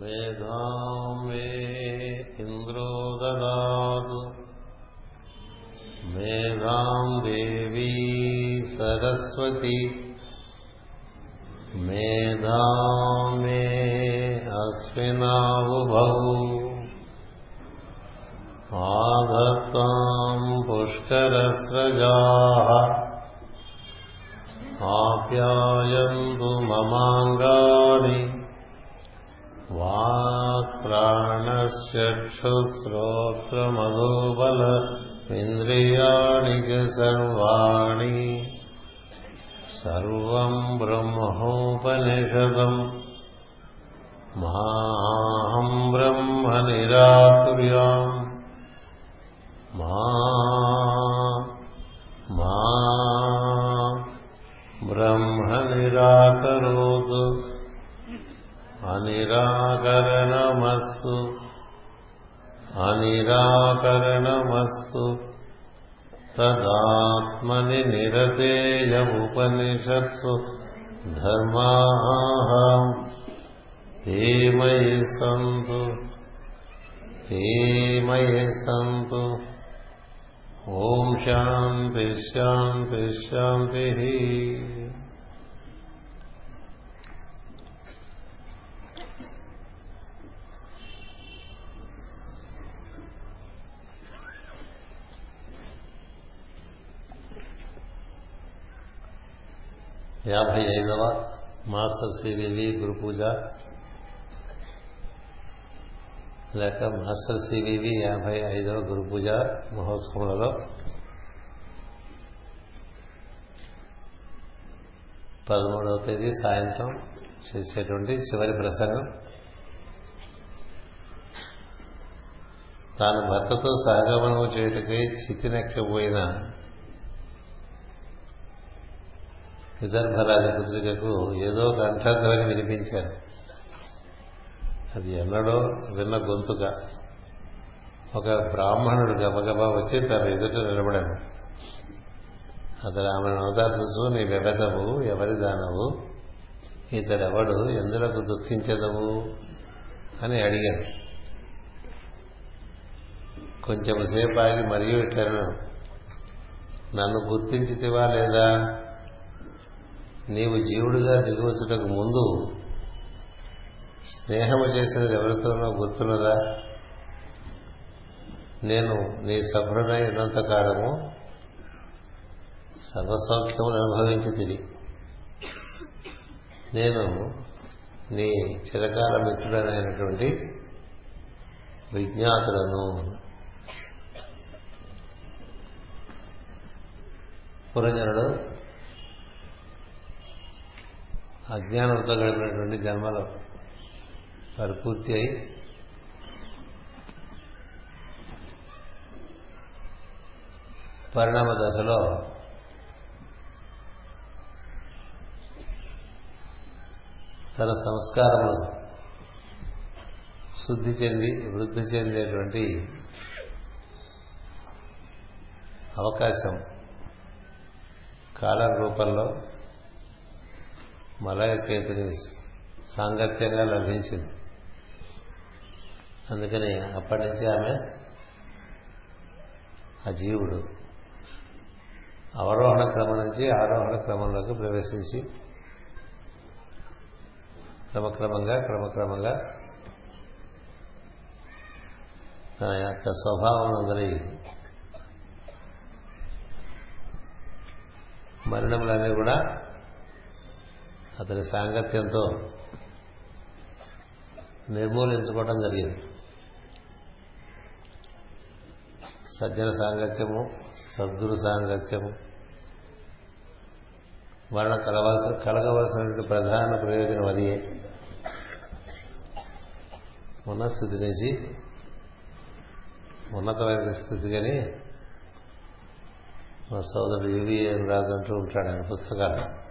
मेधां मे इन्द्रो ददातु मेधां देवी सरस्वती। मेधां मे अस्मिनावुभौ आधत्तां पुष्करस्रजाः। आप्यायन्तु ममाङ्गानि वाक्प्राणश्चक्षुश्रोत्रमधुबल इन्द्रियाणि च सर्वाणि सर्वम् ब्रह्मोपनिषदम्। माहम् ब्रह्म निराकुर्याम् उपनिषत्सु धर्माः యాభై ఐదవ మాస్టర్ సివివి గురు పూజ లేక మాస్టర్ సివివి యాభై ఐదవ గురు పూజ మహోత్సవంలో. పదమూడవ తేదీ సాయంత్రం చేసేటువంటి చివరి ప్రసంగం. తాను భర్తతో సహగమనం చేయుటకై చితినెక్కబోయిన విదర్భరాజ పుత్రికకు ఏదో కంఠధ్వని వినిపించారు. అది ఎన్నడో విన్న గొంతుక ఒక బ్రాహ్మణుడు గబగబా వచ్చి తన ఎదుట నిలబడాడు. అతడు ఆమెను అవతార్చుతూ నీ వెవెదవు ఎవరి దానవు? ఇతడెవడు? ఎందులకు దుఃఖించదవు? అని అడిగాడు. కొంచెం సేపు ఆగి మరియు ఇట్లను నన్ను గుర్తించితివా లేదా? నీవు జీవుడిగా దిగువచ్చుటకు ముందు స్నేహము చేసినది ఎవరితోనో గుర్తున్నదా? నేను నీ సభ్రుడై ఉన్నంతకాలము సర్వసౌఖ్యములు అనుభవించి తిరిగి నేను నీ చిరకాల మిత్రుడనైనటువంటి విజ్ఞాతులను పురంజనుడు అజ్ఞానంతో గడిపినటువంటి జన్మలో వారు పూర్తి అయి పరిణామ దశలో తన సంస్కారములు శుద్ధి చెంది వృద్ధి చెందేటువంటి అవకాశం కాలం రూపంలో మలయకేతుని సాంగత్యంగా లభించింది. అందుకని అప్పటి నుంచి ఆమె ఆ జీవుడు అవరోహణ క్రమం నుంచి ఆరోహణ క్రమంలోకి ప్రవేశించి క్రమక్రమంగా క్రమక్రమంగా తన యొక్క స్వభావం అందరి మరణములన్నీ కూడా అతని సాంగత్యంతో నిర్మూలించుకోవటం జరిగింది. సజ్జన సాంగత్యము సద్గురు సాంగత్యము మరణ కలవలసిన కలగవలసినటువంటి ప్రధాన ప్రయోజనం అది. ఉన్న స్థితి నుంచి ఉన్నతమైన స్థితి కానీ మా సోదరుడు యువిఎన్ రాజు అంటూ ఉంటాడు ఆయన పుస్తకాలు.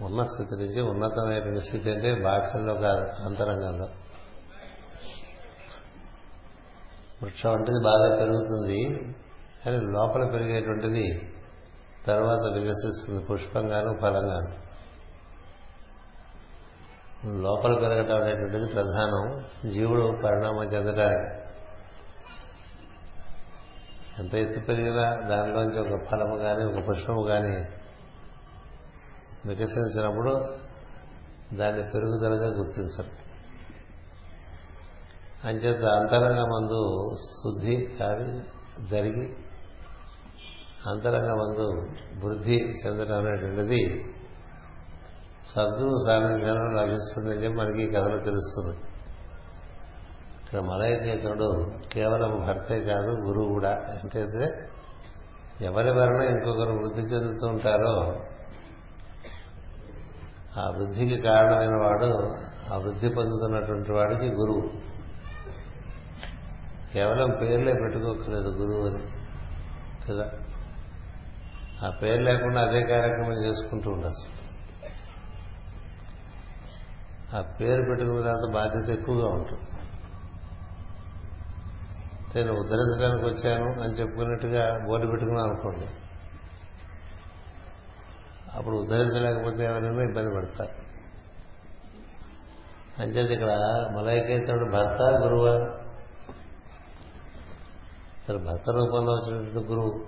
ఉన్న స్థితి నుంచి ఉన్నతమైన స్థితి అంటే బాహ్యంలో కాదు అంతరంగంలో. వృక్షం వంటిది బాగా పెరుగుతుంది కానీ లోపల పెరిగేటువంటిది తర్వాత వికసిస్తుంది పుష్పంగాను ఫలంగాను. లోపల పెరగటం అనేటువంటిది ప్రధానం జీవుడు పరిణామం చెందడానికి ఎంత ఎత్తు పెరిగినా దానిలోంచి ఒక ఫలము కానీ ఒక పుష్పము కానీ వికసించినప్పుడు దాన్ని పెరుగుదలగా గుర్తించరు. అంచేత అంతరంగ మందు శుద్ధి కానీ జరిగి అంతరంగ మందు వృద్ధి చెందడం అనేటువంటిది సద్గురు సాధించడం లభిస్తుందని చెప్పి మనకి ఈ కథలో తెలుస్తుంది. ఇక్కడ మలయకేతుడు కేవలం భర్తే కాదు గురువు కూడా. అంటే ఎవరి వలన ఇంకొకరు వృద్ధి చెందుతూ ఉంటారో ఆ వృద్ధికి కారణమైన వాడు ఆ వృద్ధి పొందుతున్నటువంటి వాడికి గురువు. కేవలం పేర్లే పెట్టుకోకలేదు గురువు అని కదా? ఆ పేరు లేకుండా అదే కార్యక్రమం చేసుకుంటూ ఉండొచ్చు. ఆ పేరు పెట్టుకున్న తర్వాత బాధ్యత ఎక్కువగా ఉంటుంది. నేను ఉద్ధరించడానికి వచ్చాను అని చెప్పుకున్నట్టుగా బోర్డు పెట్టుకున్నాను అనుకోండి. అప్పుడు ఉద్ధరించలేకపోతే ఎవరైనా ఇబ్బంది పడతారు. అంచేది ఇక్కడ మలైకేతుడు భర్త గురువా? తన భర్త రూపంలో వచ్చినటువంటి గురువు.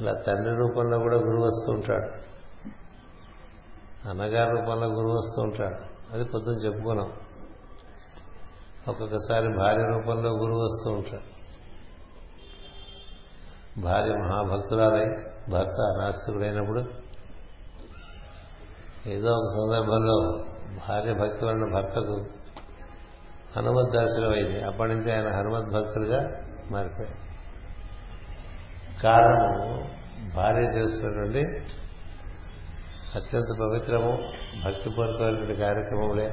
అలా తండ్రి రూపంలో కూడా గురువు వస్తూ ఉంటాడు. అన్నగారి రూపంలో గురువు వస్తూ ఉంటాడు. అది పొద్దున చెప్పుకున్నాం. ఒక్కొక్కసారి భార్య రూపంలో గురువు వస్తూ ఉంటాడు. భార్య మహాభక్తురాలై భర్త నాస్తికుడైనప్పుడు ఏదో ఒక సందర్భంలో భార్య భక్తి వలన భర్తకు హనుమత్ దర్శనం అయింది. అప్పటి నుంచి ఆయన హనుమత్ భక్తులుగా మారిపోయాడు కారణము భార్య చేస్తున్నటువంటి అత్యంత పవిత్రము భక్తిపూర్వకమైనటువంటి కార్యక్రమములే.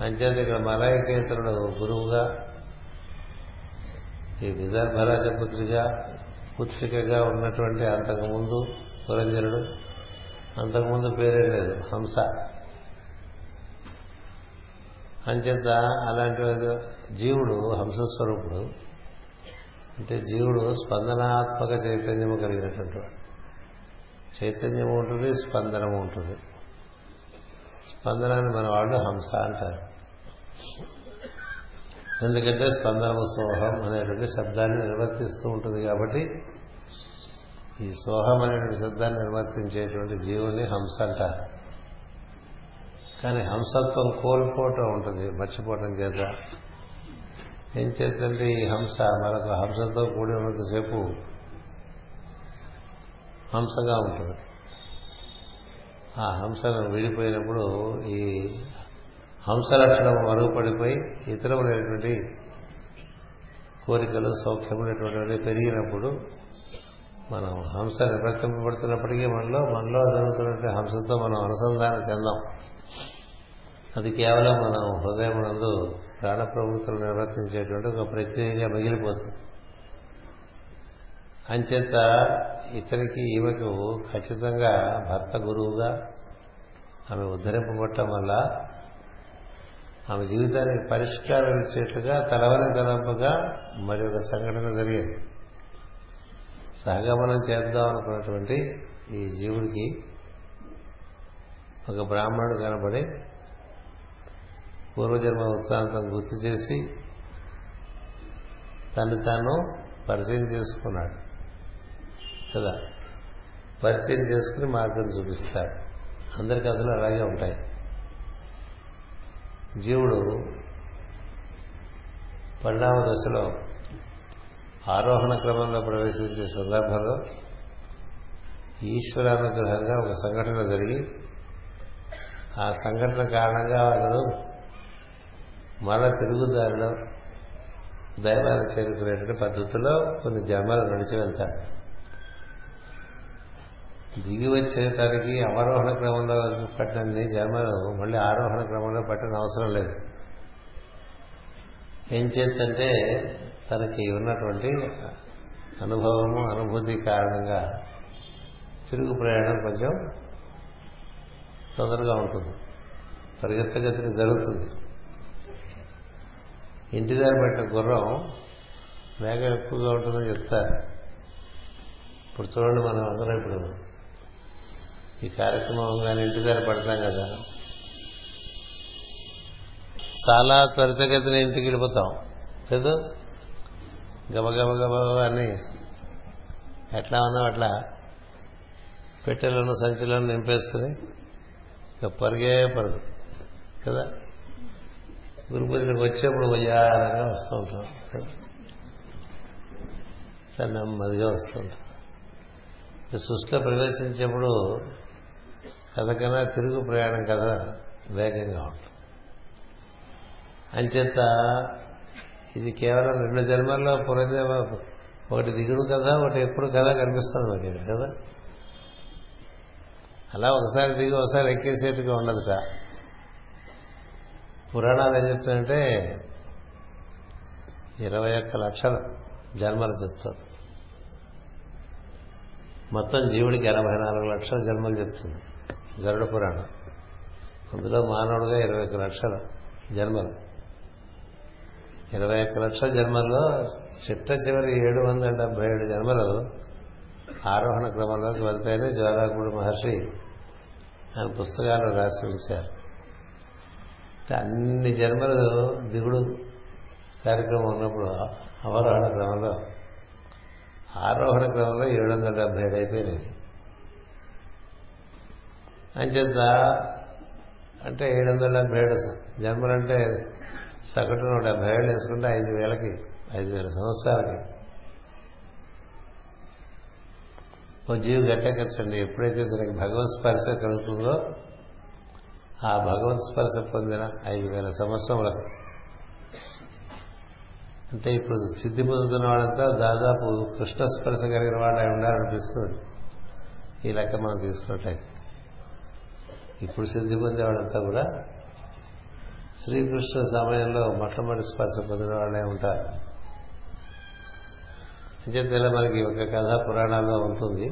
అంచేత ఇక్కడ మలయకేతనుడు గురువుగా ఈ విదర్భరాజపుత్రిగా పుత్రికగా ఉన్నటువంటి అంతకుముందు పురంజనుడు అంతకుముందు పేరే లేదు హంస. అంచేత అలాంటి జీవుడు హంసస్వరూపుడు అంటే జీవుడు స్పందనాత్మక చైతన్యము కలిగినటువంటి వాడు. చైతన్యము ఉంటుంది స్పందనము ఉంటుంది. స్పందనాన్ని మన వాళ్ళు హంస అంటారు. ఎందుకంటే స్పందన సోహం అనేటువంటి శబ్దాన్ని నిర్వర్తిస్తూ ఉంటుంది కాబట్టి ఈ సోహం అనేటువంటి శబ్దాన్ని నిర్వర్తించేటువంటి జీవుని హంస అంటారు. కానీ హంసత్వం కోల్పోవటం ఉంటుంది మర్చిపోవటం చేత. ఏం చేద్దంటే ఈ హంస మరొక హంసతో కూడి ఉన్నంతసేపు హంసగా ఉంటుంది. ఆ హంసను విడిపోయినప్పుడు ఈ హంసలక్షణం మరుగుపడిపోయి ఇతరములైనటువంటి కోరికలు సౌఖ్యములైనటువంటి పెరిగినప్పుడు మనం హంస నిర్వర్తింపబడుతున్నప్పటికీ మనలో మనలో జరుగుతున్నటువంటి హంసతో మనం అనుసంధానం చెందాం. అది కేవలం మనం హృదయం నందు ప్రాణప్రభుత్వం నిర్వర్తించేటువంటి ఒక ప్రక్రియగా మిగిలిపోతుంది. అంచేత ఇతనికి ఈమెకు ఖచ్చితంగా భర్త గురువుగా ఆమె ఉద్ధరింపబట్టడం వల్ల ఆమె జీవితానికి పరిష్కారం ఇచ్చేట్లుగా తలవని తలంపుగా మరి ఒక సంఘటన జరిగింది. సహగమనం చేద్దాం అనుకున్నటువంటి ఈ జీవుడికి ఒక బ్రాహ్మణుడు కనబడి పూర్వజన్మ వృత్తాంతం గుర్తు చేసి తను తాను పరిచయం చేసుకున్నాడు. కదా? పరిచయం చేసుకుని మార్గం చూపిస్తాడు. అందరి కథలు అలాగే ఉంటాయి. జీవుడు పరిణామ దశలో ఆరోహణ క్రమంలో ప్రవేశించే సందర్భంలో ఈశ్వరానుగ్రహంగా ఒక సంఘటన జరిగి ఆ సంఘటన కారణంగా వాళ్ళు మళ్ళా తిరుగుదారిలో దైవాన్ని చేరుకునేటువంటి పద్ధతిలో కొన్ని జన్మలు నడిచి వెళ్తారు దిగి వచ్చేటానికి అవరోహణ క్రమంలో పట్టినన్ని జన్మలు మళ్ళీ ఆరోహణ క్రమంలో పట్టిన అవసరం లేదు. ఏం చేద్దంటే తనకి ఉన్నటువంటి అనుభవము అనుభూతి కారణంగా తిరుగు ప్రయాణం కొంచెం తొందరగా ఉంటుంది. త్వరిగతగతిని జరుగుతుంది. ఇంటి దారి పెట్టిన గుర్రం వేగం ఎక్కువగా ఉంటుందని చెప్తారు. ఇప్పుడు చూడండి మనం అందరం ఇప్పుడు. ఈ కార్యక్రమం కానీ ఇంటి దగ్గర పడతాం కదా. చాలా త్వరితగతిన ఇంటికి వెళ్ళిపోతాం. లేదు? గబగబ గబగబ అని ఎట్లా ఉన్నాం అట్లా? పెట్టెలను సంచులను నింపేసుకుని ఇక పరుగే పరుగు కదా? గురు పూజలకు వచ్చేప్పుడు వయ్యారంగా వస్తూ ఉంటాం. సరే నెమ్మదిగా వస్తుంటాం సృష్టిలో ప్రవేశించేప్పుడు కథ కన్నా తిరుగు ప్రయాణం కథ వేగంగా ఉంటుంది. అంచేత ఇది కేవలం రెండు జన్మల్లో పురజన్మ ఒకటి దిగుడు కథ ఒకటి ఎప్పుడు కథ కనిపిస్తుంది మనకి కదా? అలా ఒకసారి దిగి ఒకసారి ఎక్కేసేట్టుగా ఉండదుట పురాణాలు ఏం చెప్తాయంటే ఇరవై ఒక్క లక్షల జన్మలు చెప్తారు. మొత్తం జీవుడికి ఎనభై నాలుగు లక్షల జన్మలు చెప్తుంది. గరుడ పురాణం. అందులో మానవుడుగా ఇరవై ఒక్క లక్షల జన్మలు. ఇరవై ఒక్క లక్షల జన్మల్లో చిట్ట చివరి ఏడు వందల డెబ్బై ఏడు జన్మలు ఆరోహణ క్రమంలోకి వెళ్తాయని జ్వాలాకుడు మహర్షి ఆయన పుస్తకాలు రాసి ఉంచారు. అన్ని జన్మలు దిగుడు కార్యక్రమం ఉన్నప్పుడు అవరోహణ క్రమంలో ఆరోహణ క్రమంలో ఏడు వందల డెబ్బై ఏడు అయిపోయినాయి. అంచేత అంటే ఏడు వందల డెబ్బై ఏడు జన్మలంటే సగటున డెబ్బై ఏళ్ళు వేసుకుంటే ఐదు వేలకి ఐదు వేల సంవత్సరాలకి. ఓ జీవి గట్టెక్కచ్చండి ఎప్పుడైతే దానికి భగవత్ స్పర్శ కలుగుతుందో ఆ భగవత్ స్పర్శ పొందిన ఐదు వేల సంవత్సరములకు అంటే ఇప్పుడు సిద్ధి పొందుతున్న వాళ్ళంతా దాదాపు కృష్ణ స్పర్శ కలిగిన వాళ్ళు అయి ఉండాలనిపిస్తుంది. ఈ లెక్క మనం తీసుకున్నట్లయితే. ఇప్పుడు సిద్ధి పొందేవాళ్ళంతా కూడా శ్రీకృష్ణ సమయంలో మొట్టమొదటి స్పర్శ పొందిన వాళ్ళే ఉంటారు. అంచేత మనకి ఒక కథ పురాణాల్లో ఉంటుంది.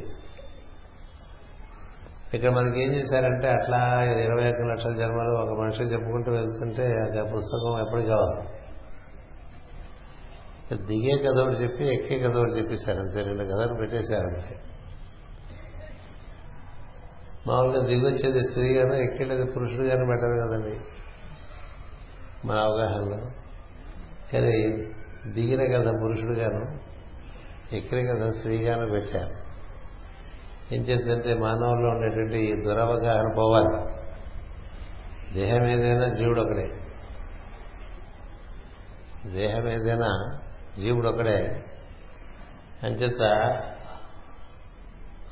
ఇక్కడ మనకి ఏం చేశారంటే అట్లా ఇరవై ఒక్క లక్షల జన్మలు ఒక మనిషి చెప్పుకుంటూ వెళ్తుంటే అది ఆ పుస్తకం ఎప్పుడు కావాలి దిగే కథ ఒకటి చెప్పి ఎక్కే కథ ఒకటి చెప్పేశారు అంతే. రెండు కథలు పెట్టేశారంతే మామూలుగా దిగొచ్చేది స్త్రీ గాను ఎక్కేది పురుషుడు గాను పెట్టదు కదండి. మా అవగాహనలో. కానీ దిగిన కదా పురుషుడు గాను ఎక్కిన కదా స్త్రీగాను పెట్టారు. ఏం చేద్దంటే మానవుల్లో ఉండేటువంటి ఈ దురవగాహన పోవాలి. దేహం ఏదైనా జీవుడు ఒకడే. దేహం ఏదైనా జీవుడు ఒకడే. అంచేత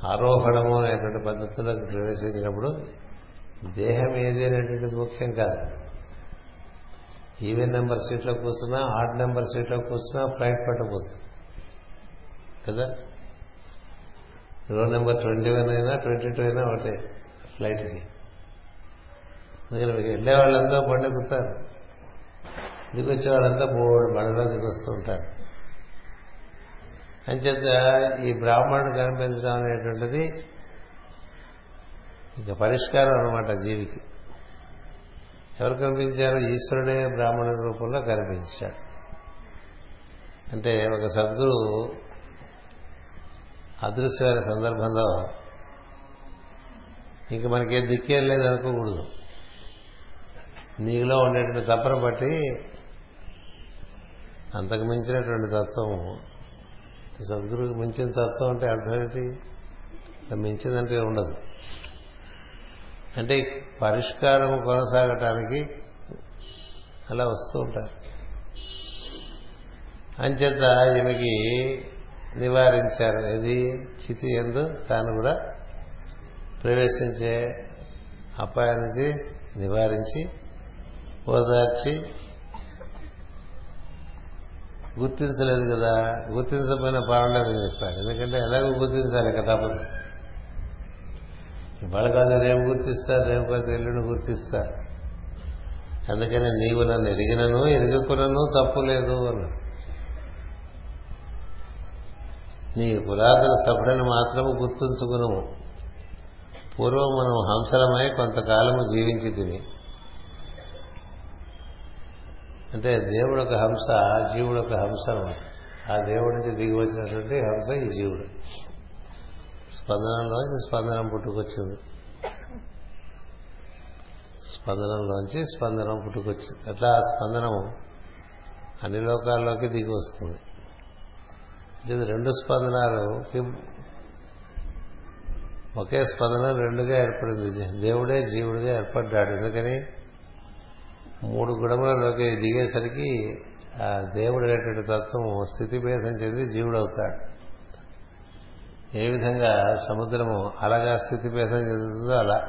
ఆరోహణము అనేటువంటి పద్ధతిలోకి ప్రవేశించినప్పుడు దేహం ఏది అనేటువంటిది ముఖ్యం కాదు. ఈవెన్ నెంబర్ సీట్లో కూర్చున్నా ఆడ్ నెంబర్ సీట్లో కూర్చున్నా ఫ్లైట్ పట్టబోతుంది కదా? రో నెంబర్ ట్వంటీ వన్ అయినా ట్వంటీ టూ అయినా ఒకటే ఫ్లైట్కి. అందుకని వెళ్ళే వాళ్ళంతా పండుకుతారు దిగొచ్చే వాళ్ళంతా బోర్డు బండలో దిగొస్తూ ఉంటారు. అంచేత ఈ బ్రాహ్మణుడు కనిపించడం అనేటువంటిది ఇక పరిష్కారం అనమాట జీవికి. ఎవరు కనిపించారు? ఈశ్వరుడే బ్రాహ్మణ రూపంలో కనిపించాడు. అంటే ఒక సద్గురు అదృశ్యమైన సందర్భంలో ఇంక మనకే దిక్కేం లేదనుకోకూడదు నీలో ఉండేటువంటి తపన బట్టి అంతకు మించినటువంటి తత్వం సద్గురువుకి మించిన తత్వం అంటే అర్థం ఏంటి? మించిందంటే ఉండదు. అంటే పరిష్కారం కొనసాగటానికి అలా వస్తూ ఉంటారు. అంచేత ఈమెకి నివారించారు. ఇది చితి ఎందు తాను కూడా ప్రవేశించే అపాయం నుంచి నివారించి ఓదార్చి గుర్తించలేదు కదా. గుర్తించకపోయినా పర్వాలేదని చెప్పాడు. ఎందుకంటే ఎలాగో గుర్తించాలి కదా తప్పదు ఇవాళ కాదు రేపు గుర్తిస్తారు రేపు కాదు ఎల్లుండి గుర్తిస్తారు. అందుకని నీవు నన్ను ఎరిగినను ఎరుగుకునను తప్పు లేదు అన్నాడు. నీ పురాతన సభ్యుని మాత్రము గుర్తుంచుకును పూర్వం మనం హంసలమై కొంతకాలము జీవించి తిని అంటే దేవుడు ఒక హంస జీవుడు ఒక హంస ఆ దేవుడి నుంచి దిగి వచ్చినటువంటి హంస ఈ జీవుడు. స్పందనంలోంచి స్పందనం పుట్టుకొచ్చింది. స్పందనంలోంచి స్పందనం పుట్టుకొచ్చింది. అట్లా ఆ స్పందనం అన్ని లోకాల్లోకి దిగి వస్తుంది. ఇది రెండు స్పందనాలకి ఒకే స్పందన రెండుగా ఏర్పడింది. దేవుడే జీవుడిగా ఏర్పడ్డాడు. ఎందుకని? మూడు గుణములలోకి దిగేసరికి ఆ దేవుడు అనేటువంటి తత్వం స్థితిభేదం చెంది జీవుడు అవుతాడు ఏ విధంగా సముద్రము అలాగా స్థితిభేదం చెందుతుందో అలా.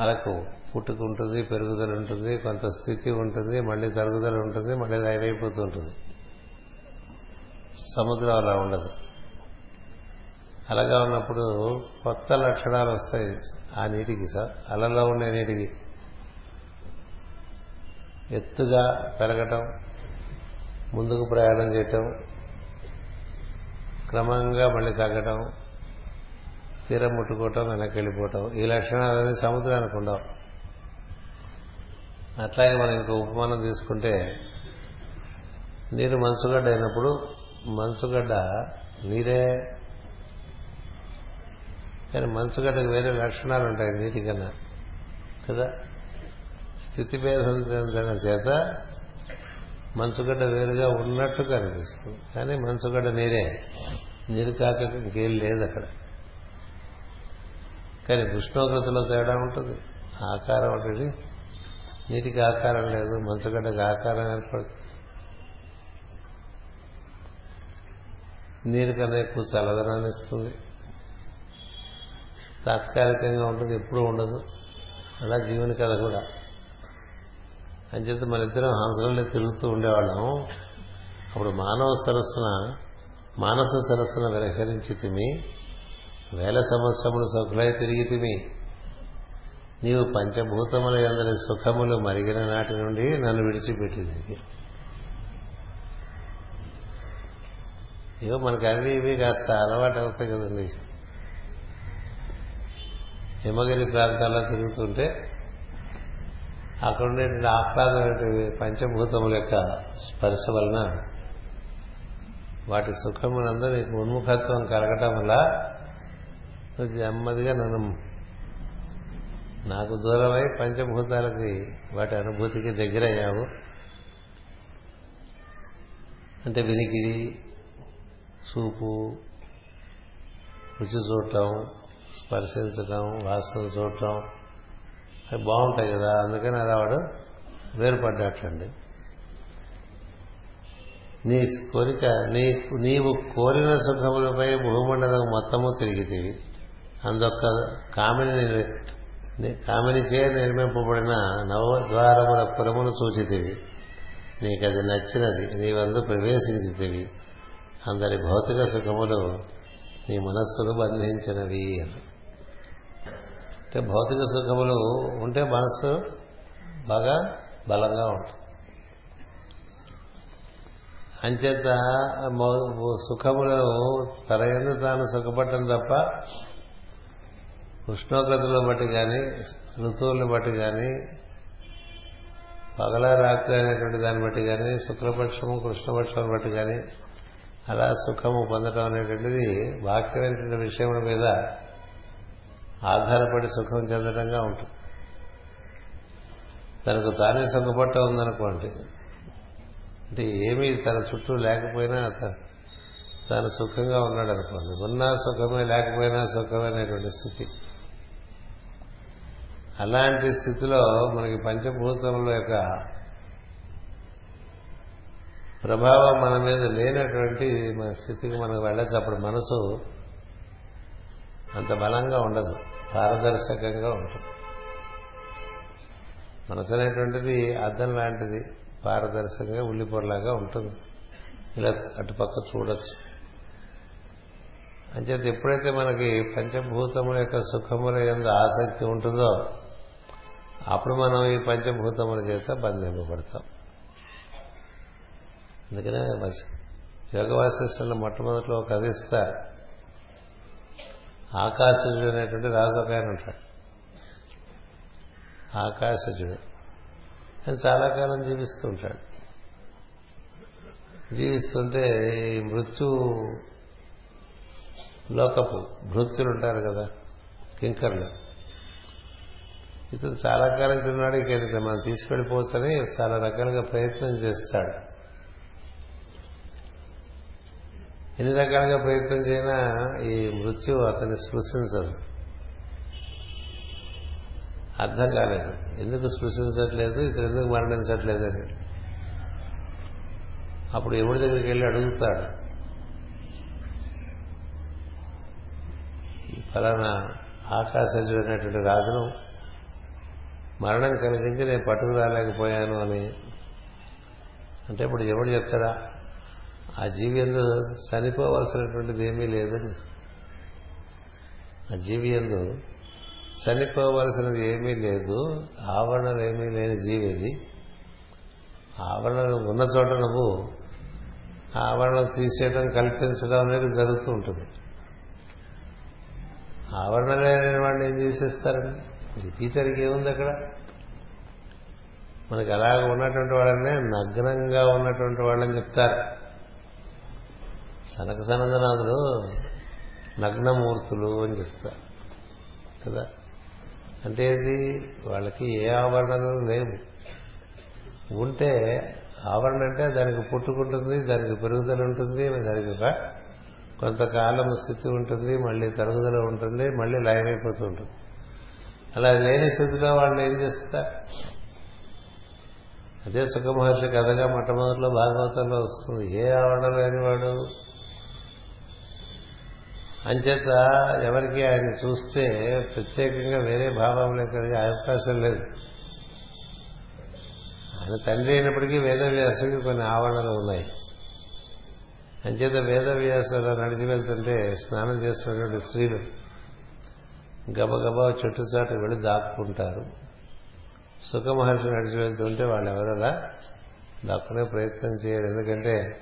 అలకు పుట్టుకుంటుంది పెరుగుదల ఉంటుంది కొంత స్థితి ఉంటుంది మళ్ళీ తరుగుదల ఉంటుంది మళ్ళీ రైలైపోతూ ఉంటుంది. సముద్రం అలా ఉండదు. అలాగా ఉన్నప్పుడు కొత్త లక్షణాలు వస్తాయి ఆ నీటికి సార్. అలలో ఉండే నీటికి. ఎత్తుగా పెరగటం ముందుకు ప్రయాణం చేయటం క్రమంగా మళ్ళీ తగ్గటం తీరం ముట్టుకోవటం వెనక్కి వెళ్ళిపోవటం. ఈ లక్షణాలు అనేది సముద్రానికి ఉండవు. అట్లాగే మనం ఇంకో ఉపమానం తీసుకుంటే నీరు మంచుగడ్డ అయినప్పుడు మంచుగడ్డ నీరే. కానీ మంచుగడ్డకు వేరే లక్షణాలు ఉంటాయి నీటి కన్నా స్థితి భేదం చెందిన చేత మంచుగడ్డ వేరుగా ఉన్నట్టు కనిపిస్తుంది. కానీ మంచుగడ్డ నీరే నీరు కాక ఇంకేం లేదు అక్కడ. కానీ ఉష్ణోగ్రతలో తేడా ఉంటుంది. ఆకారం ఒకటి నీటికి ఆకారం లేదు మంచుగడ్డకి ఆకారం ఏర్పడుతుంది. నీరు కన్నా ఎక్కువ చల్లదనాన్ని ఇస్తుంది. తాత్కాలికంగా ఉంటుంది ఎప్పుడూ ఉండదు. అలా జీవుని కథ కూడా. అంచేత మన ఇద్దరం హంసలలో తిరుగుతూ ఉండేవాళ్ళం. అప్పుడు మానవ సరస్సున మానస సరస్సున విరహరించి తిమి వేల సంవత్సరములు సుఖులై తిరిగి తిమి. నీవు పంచభూతముల ఎందరి సుఖములు మరిగిన నాటి నుండి నన్ను విడిచిపెట్టింది. ఇగో మనకి అవి ఇవి కాస్త అలవాటు అవుతాయి కదండి. హిమగిరి ప్రాంతాల్లో తిరుగుతుంటే అక్కడ ఉండేటువంటి ఆహ్లాదమైనటువంటి పంచభూతముల యొక్క స్పర్శ వలన వాటి సుఖమునందు నీకు ఉన్ముఖత్వం కలగటం వల్ల నువ్వు నెమ్మదిగా నన్ను నాకు దూరమై పంచభూతాలకి వాటి అనుభూతికి దగ్గరయ్యావు. అంటే వినికిడి చూపు రుచి చూడటం స్పర్శించటం వాసన చూడటం అవి బాగుంటాయి కదా అందుకని అలా వాడు వేరుపడ్డాట్లండి నీ కోరిక నీ నీవు కోరిన సుఖములపై భూమండలం మొత్తము తిరిగితేవి అందొక్క కామిని కామిని చే నిర్మింపబడిన నవద్వారముల పురమును చూచితివి నీకది నచ్చినది నీవందు ప్రవేశించితివి అందరి భౌతిక సుఖములు నీ మనస్సును బంధించినవి అని. అంటే భౌతిక సుఖములు ఉంటే మనసు బాగా బలంగా ఉంటుంది. అంచేత సుఖములను తన ఎందు తాను సుఖపడటం తప్ప ఉష్ణోగ్రతలు బట్టి కానీ ఋతువులను బట్టి కానీ పగల రాత్రి అనేటువంటి దాన్ని బట్టి కానీ శుక్లపక్షము కృష్ణపక్షం బట్టి కానీ అలా సుఖము పొందడం అనేటువంటిది బాక్యమైనటువంటి విషయముల మీద ఆధారపడి సుఖం చెందడంగా ఉంటుంది. తనకు తానే సుఖపట్ట ఉందనుకోండి అంటే ఏమీ తన చుట్టూ లేకపోయినా తాను సుఖంగా ఉన్నాడు అనుకోండి ఉన్నా సుఖమే లేకపోయినా సుఖమైనటువంటి స్థితి. అలాంటి స్థితిలో మనకి పంచభూతముల యొక్క ప్రభావం మన మీద లేనటువంటి మన స్థితికి మనకు వెళ్ళచ్చు అప్పుడు మనసు అంత బలంగా ఉండదు. పారదర్శకంగా ఉంటుంది. మనసు అనేటువంటిది అద్దం లాంటిది పారదర్శకంగా ఉల్లిపొరలాగా ఉంటుంది. ఇలా అటుపక్క చూడొచ్చు. అంచేత ఎప్పుడైతే మనకి పంచభూతముల యొక్క సుఖముల ఎందు ఆసక్తి ఉంటుందో అప్పుడు మనం ఈ పంచభూతముల చేత బంధింపబడతాం. అందుకనే యోగ వాసిస్తున్న మొట్టమొదటిలో ఒక ఆకాశజుడు అనేటువంటి రాజు ఒక ఆయన ఉంటాడు ఆకాశజుడు. ఆయన చాలా కాలం జీవిస్తూ ఉంటాడు. జీవిస్తుంటే ఈ మృత్యు లోకపు భృత్యులు ఉంటారు కదా కింకర్లు. ఇతను చాలా కాలం చిన్నాడు ఇక మనం తీసుకెళ్ళిపోవచ్చని చాలా రకాలుగా ప్రయత్నం చేస్తాడు. ఎన్ని రకాలుగా ప్రయత్నం చేయినా ఈ మృత్యు అతన్ని స్పృశించదు. అర్థం కాలేదు. ఎందుకు స్పృశించట్లేదు? ఇతను ఎందుకు మరణించట్లేదని అప్పుడు ఎవరి దగ్గరికి వెళ్ళి అడుగుతాడు. ఫలానా ఆకాశజుడైనటువంటి రాజును మరణం కలిగించి నేను పట్టుకు రాలేకపోయాను అని. అంటే ఇప్పుడు ఎవడు చెప్తాడా? ఆ జీవి ఎందు చనిపోవలసినటువంటిది ఏమీ లేదని ఆ జీవి ఎందు చనిపోవలసినది ఏమీ లేదు. ఆవరణలు ఏమీ లేని జీవి అది ఆవరణలు ఉన్న చోట నువ్వు ఆవరణం తీసేయడం కల్పించడం అనేది జరుగుతూ ఉంటుంది. ఆవరణ లేని వాడిని ఏం చేసేస్తారండి? ఇది తీయటానికి ఏముంది అక్కడ? మనకి అలాగ ఉన్నటువంటి వాళ్ళనే నగ్నంగా ఉన్నటువంటి వాళ్ళని చెప్తారు. సనక సనందనాథులు నగ్నమూర్తులు అని చెప్తారు కదా? అంటే ఇది వాళ్ళకి ఏ ఆవరణలు లేవు. ఉంటే ఆవరణ అంటే దానికి పుట్టుకుంటుంది దానికి పెరుగుదల ఉంటుంది దానికి ఒక కొంతకాలం స్థితి ఉంటుంది మళ్ళీ తరుగుదల ఉంటుంది మళ్ళీ లయమైపోతూ ఉంటుంది. అలా లేని స్థితిలో వాళ్ళు ఏం చేస్తారు అదే సుఖమహర్షి కథగా మొట్టమొదటిలో భాగవతంలో వస్తుంది. ఏ ఆవరణ లేనివాడు అంచేత ఎవరికి ఆయన చూస్తే ప్రత్యేకంగా వేరే భావంలో కలిగే అవకాశం లేదు. ఆయన తండ్రి అయినప్పటికీ వేదవ్యాసుకి కొన్ని ఆవరణలు ఉన్నాయి. అంచేత వేదవ్యాసులు నడిచి వెళ్తుంటే స్నానం చేస్తున్నటువంటి స్త్రీలు గబగబా చుట్టుచాటు వెళ్ళి దాక్కుంటారు. సుఖమహర్షి నడిచి వెళ్తుంటే వాళ్ళు ఎవరలా దాక్కునే ప్రయత్నం చేయరు. ఎందుకంటే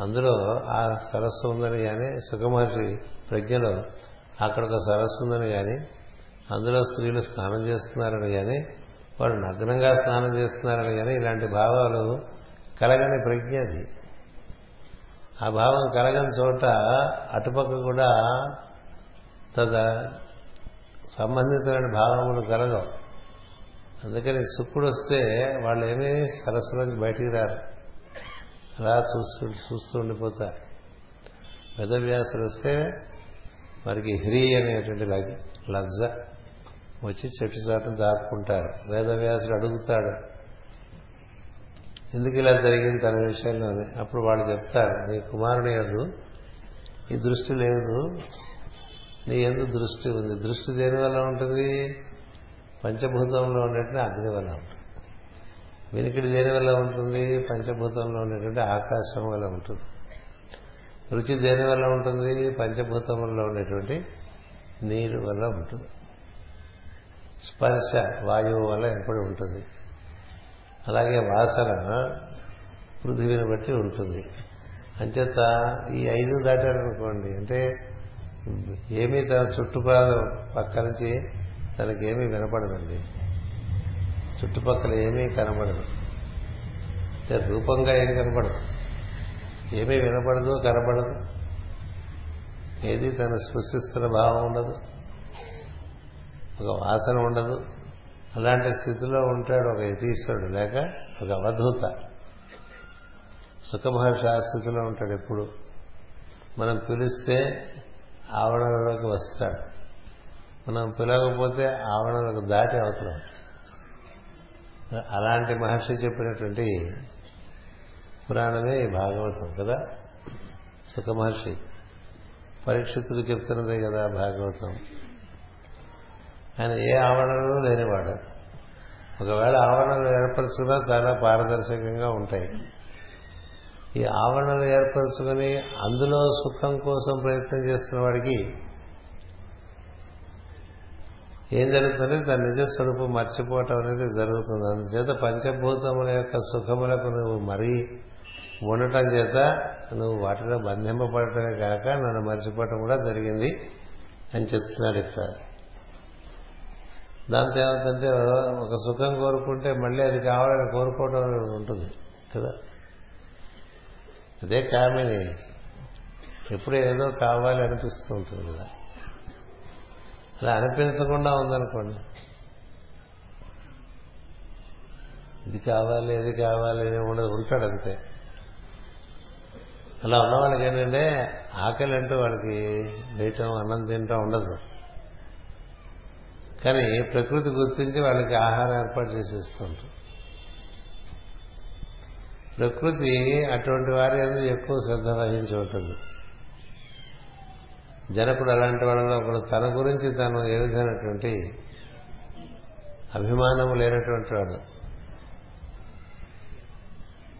అందులో ఆ సరస్సు ఉందని కానీ సుఖమహర్షి ప్రజ్ఞలో అక్కడ ఒక సరస్సు ఉందని కానీ అందులో స్త్రీలు స్నానం చేస్తున్నారని కానీ వాడు నగ్నంగా స్నానం చేస్తున్నారని కానీ ఇలాంటి భావాలు కలగని ప్రజ్ఞ అది. ఆ భావం కలగని చోట అటుపక్క కూడా తద సంబంధితమైన భావములు కలగవు. అందుకని సుక్కుడు వస్తే వాళ్ళు ఏమీ సరస్సులోంచి బయటికి రారు. అలా చూస్తూ చూస్తూ ఉండిపోతారు. వేదవ్యాసులు వస్తే వారికి హ్రీ అనేటువంటి లజ్జ వచ్చి చెట్టు చాటును దాక్కుంటారు వేదవ్యాసుడు అడుగుతాడు ఎందుకు ఇలా జరిగింది తన విషయంలో? అప్పుడు వాళ్ళు చెప్తారు నీ కుమారుని ఎందు ఈ దృష్టి లేదు. నీ ఎందు దృష్టి ఉంది. దృష్టి దేని వల్ల ఉంటుంది? పంచభూతంలో ఉండేటువంటి అగ్ని వల్ల ఉంటుంది. వినికిడి దేని వల్ల ఉంటుంది? పంచభూతంలో ఉండేటువంటి ఆకాశం వల్ల ఉంటుంది. రుచి దేని వల్ల ఉంటుంది? పంచభూతముల్లో ఉండేటువంటి నీరు వల్ల ఉంటుంది. స్పర్శ వాయువు వల్ల ఏర్పడి ఉంటుంది. అలాగే వాసన పృథివీని బట్టి ఉంటుంది. అంచేత ఈ ఐదు దాటారనుకోండి అంటే ఏమీ తన చుట్టుపక్కల పక్క నుంచి తనకేమీ వినపడదండి. చుట్టుపక్కల ఏమీ కనబడదు. అంటే రూపంగా ఏం కనపడదు. ఏమీ వినపడదు కనపడదు. ఏది తను స్పృశిస్తున్న భావం ఉండదు. ఒక వాసన ఉండదు. అలాంటి స్థితిలో ఉంటాడు ఒక యతీశ్వరుడు లేక ఒక అవధూత. సుఖభాష ఆ స్థితిలో ఉంటాడు ఎప్పుడు. మనం పిలిస్తే ఆవరణలోకి వస్తాడు. మనం పిలవకపోతే ఆవరణలకు దాటి అవతలం అలాంటి మహర్షి చెప్పినటువంటి పురాణమే ఈ భాగవతం కదా? సుఖమహర్షి పరీక్షితులు చెప్తున్నదే కదా భాగవతం. ఆయన ఏ ఆవరణలు లేనివాడు. ఒకవేళ ఆవరణలు ఏర్పరచుకున్నా చాలా పారదర్శకంగా ఉంటాయి. ఈ ఆవరణలు ఏర్పరచుకుని అందులో సుఖం కోసం ప్రయత్నం చేస్తున్న వాడికి ఏం జరుగుతుంది? తన నిజ స్వరూపం మర్చిపోవటం అనేది జరుగుతుంది. అందుచేత పంచభూతముల యొక్క సుఖములకు నువ్వు మరీ ఉండటం చేత నువ్వు వాటిలో బంధింపబడటమే కాక నన్ను మర్చిపోవటం కూడా జరిగింది అని చెప్తున్నాడు ఇక్కడ దాంతో ఏమవుతుందంటే ఒక సుఖం కోరుకుంటే మళ్ళీ అది కావాలని కోరుకోవడం ఉంటుంది కదా? అదే కామిని ఎప్పుడు ఏదో కావాలి అనిపిస్తూ ఉంటుంది కదా? అలా అనిపించకుండా ఉందనుకోండి. ఇది కావాలి ఇది కావాలి అని ఉండదు ఉంటాడు అంతే. అలా ఉన్న వాళ్ళకి ఏంటంటే ఆకలి అంటూ వాడికి వేయటం అన్నం తినటం ఉండదు. కానీ ప్రకృతి గుర్తించి వాళ్ళకి ఆహారం ఏర్పాటు చేసి ఇస్తుంటారు ప్రకృతి అటువంటి వారి అనేది ఎక్కువ శ్రద్ధ వహించి ఉంటుంది జనకుడు అలాంటి వాళ్ళలో ఒకడు తన గురించి తను ఏ విధమైనటువంటి అభిమానం లేనటువంటి వాడు.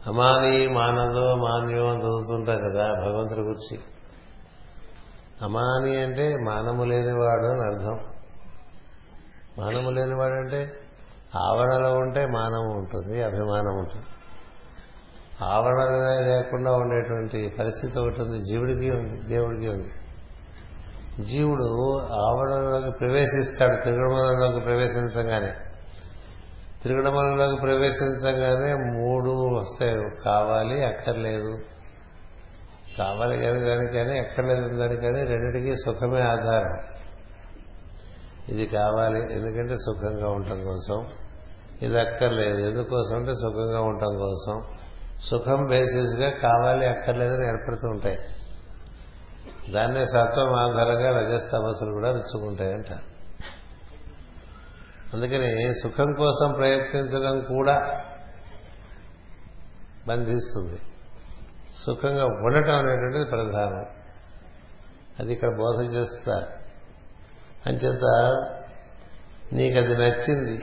అమాని మానదో మాన్యో అని చదువుతుంటాం కదా భగవంతుడి గురించి. అమాని అంటే మానము లేనివాడు అని అర్థం. మానము లేనివాడు అంటే ఆవరణలో ఉంటే మానము ఉంటుంది అభిమానం ఉంటుంది. ఆవరణ లేకుండా ఉండేటువంటి పరిస్థితి ఒకటి ఉంది జీవుడికి ఉంది దేవుడికి ఉంది. జీవుడు ఆవరణలోకి ప్రవేశిస్తాడు త్రిగుణమలంలోకి ప్రవేశించగానే. త్రిగుణమలంలోకి ప్రవేశించగానే మూడు వస్తాయి కావాలి అక్కర్లేదు. కావాలి కానీ దానికని ఎక్కర్లేదు దానికని రెండింటికి సుఖమే ఆధారం. ఇది కావాలి ఎందుకంటే సుఖంగా ఉండటం కోసం. ఇది అక్కర్లేదు ఎందుకోసం అంటే సుఖంగా ఉండటం కోసం. సుఖం బేసిస్గా కావాలి అక్కర్లేదని ఏర్పడుతూ ఉంటాయి దాన్నే సత్వం ఆధారంగా రజస్తమస్సులు కూడా రుచుకుంటాయంట అందుకని సుఖం కోసం ప్రయత్నించడం కూడా బంధిస్తుంది. సుఖంగా ఉండటం అనేటువంటిది ప్రధానం. అది ఇక్కడ బోధ చేస్తారు అంచేత నీకు అది నచ్చింది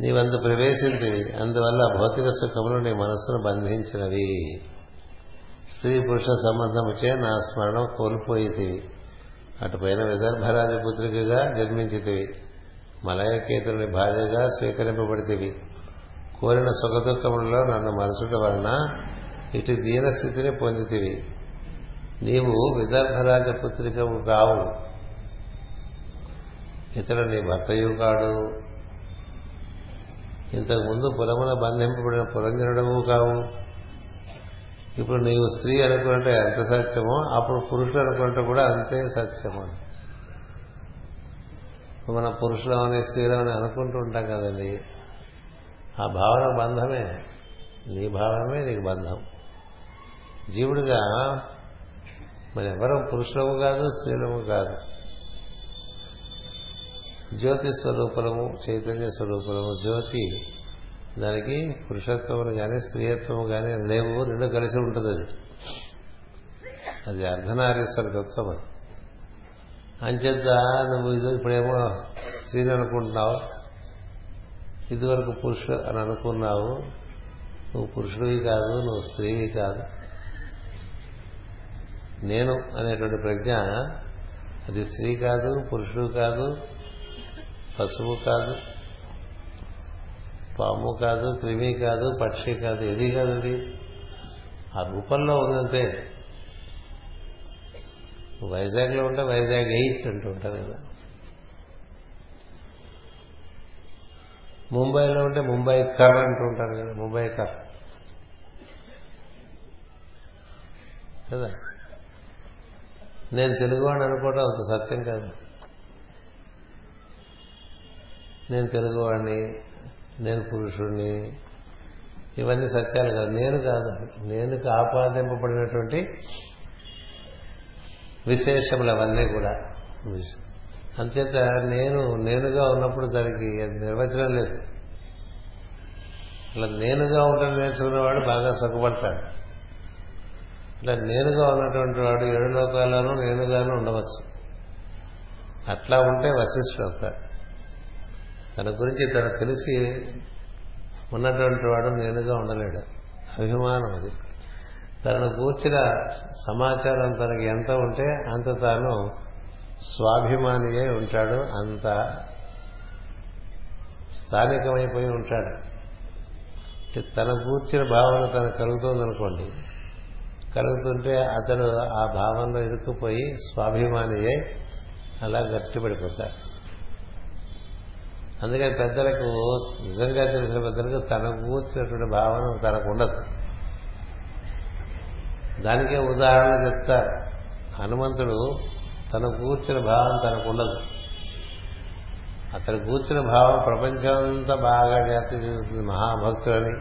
నీవందు ప్రవేశించివి అందువల్ల భౌతిక సుఖములు నీ మనస్సును బంధించినవి. స్త్రీ పురుష సంబంధముచే నా స్మరణం కోల్పోయితివి అటుపైన విదర్భరాజపుత్రికగా జన్మించితివి. మలయకేతుని భార్యగా స్వీకరింపబడితివి. కోరిన సుఖదుఖములలో నన్ను మరచుట వలన ఇటు దీన స్థితిని పొందితివి. నీవు విదర్భరాజపుత్రికవు కావు. ఇతడు నీ భర్తయు కాడు. ఇంతకుముందు పురమున బంధింపబడిన పురంజనుడము కావు. ఇప్పుడు నీవు స్త్రీ అనుకుంటే ఎంత సత్యమో అప్పుడు పురుషుడు అనుకుంటే కూడా అంతే సత్యము. మనం పురుషులమని స్త్రీలమని అనుకుంటూ ఉంటాం కదండి. ఆ భావన బంధమే. నీ భావమే నీకు బంధం. జీవుడిగా మన ఎవరం పురుషులము కాదు స్త్రీలము కాదు. జ్యోతి స్వరూపము చైతన్య స్వరూపము జ్యోతి దానికి పురుషత్వము కానీ స్త్రీయత్వము కానీ లేవు రెండు కలిసి ఉంటుంది అది. అది అర్ధనారీశ్వర తత్వం అది అంచేత నువ్వు ఇది ఇప్పుడేమో స్త్రీని అనుకుంటున్నావు ఇదివరకు పురుషుడు అని అనుకున్నావు. నువ్వు పురుషుడివి కాదు నువ్వు స్త్రీవి కాదు. నేను అనేటువంటి ప్రజ్ఞ అది స్త్రీ కాదు పురుషుడు కాదు పశువు కాదు పాము కాదు క్రిమి కాదు పక్షి కాదు ఏది కాదు అది ఆ రూపంలో ఉందంతే వైజాగ్లో ఉంటే వైజాగ్ ఎయిట్ అంటూ ఉంటారు కదా. ముంబైలో ఉంటే ముంబై కర్ అంటూ ఉంటారు కదా ముంబై కర్ కదా? నేను తెలుగువాడిని అనుకోవడం అంత సత్యం కాదు. నేను తెలుగువాడిని నేను పురుషుణ్ణి ఇవన్నీ సత్యాలు కాదు. నేను కాదు. నేను ఆపాదింపబడినటువంటి విశేషములు అవన్నీ కూడా. అంచేత నేను నేనుగా ఉన్నప్పుడు దానికి నిర్వచనం లేదు. ఇలా నేనుగా ఉండడం నేర్చుకున్నవాడు బాగా సుఖపడతాడు. ఇట్లా నేనుగా ఉన్నటువంటి వాడు ఏడు లోకాల్లోనూ నేనుగాను ఉండవచ్చు. అట్లా ఉంటే వశిష్ఠుడు అవుతాడు తన గురించి తను తెలిసి ఉన్నటువంటి వాడు నేనుగా ఉండలేడు. అభిమానం అది. తనను కూర్చిన సమాచారం తనకి ఎంత ఉంటే అంత తాను స్వాభిమానియే ఉంటాడు అంత స్థానికమైపోయి ఉంటాడు. తన కూర్చిన భావన తనకు కలుగుతుందనుకోండి. కలుగుతుంటే అతడు ఆ భావంలో ఇరుక్కుపోయి స్వాభిమానియే అలా గట్టిపడిపోతాడు. అందుకని పెద్దలకు నిజంగా తెలిసిన పెద్దలకు తన కూర్చున్నటువంటి భావన తనకు ఉండదు దానికే ఉదాహరణ చెప్తారు. హనుమంతుడు తన కూర్చిన భావం తనకు ఉండదు. అతడు కూర్చిన భావం ప్రపంచం అంతా బాగా వ్యాప్తి చెందుతుంది మహాభక్తులని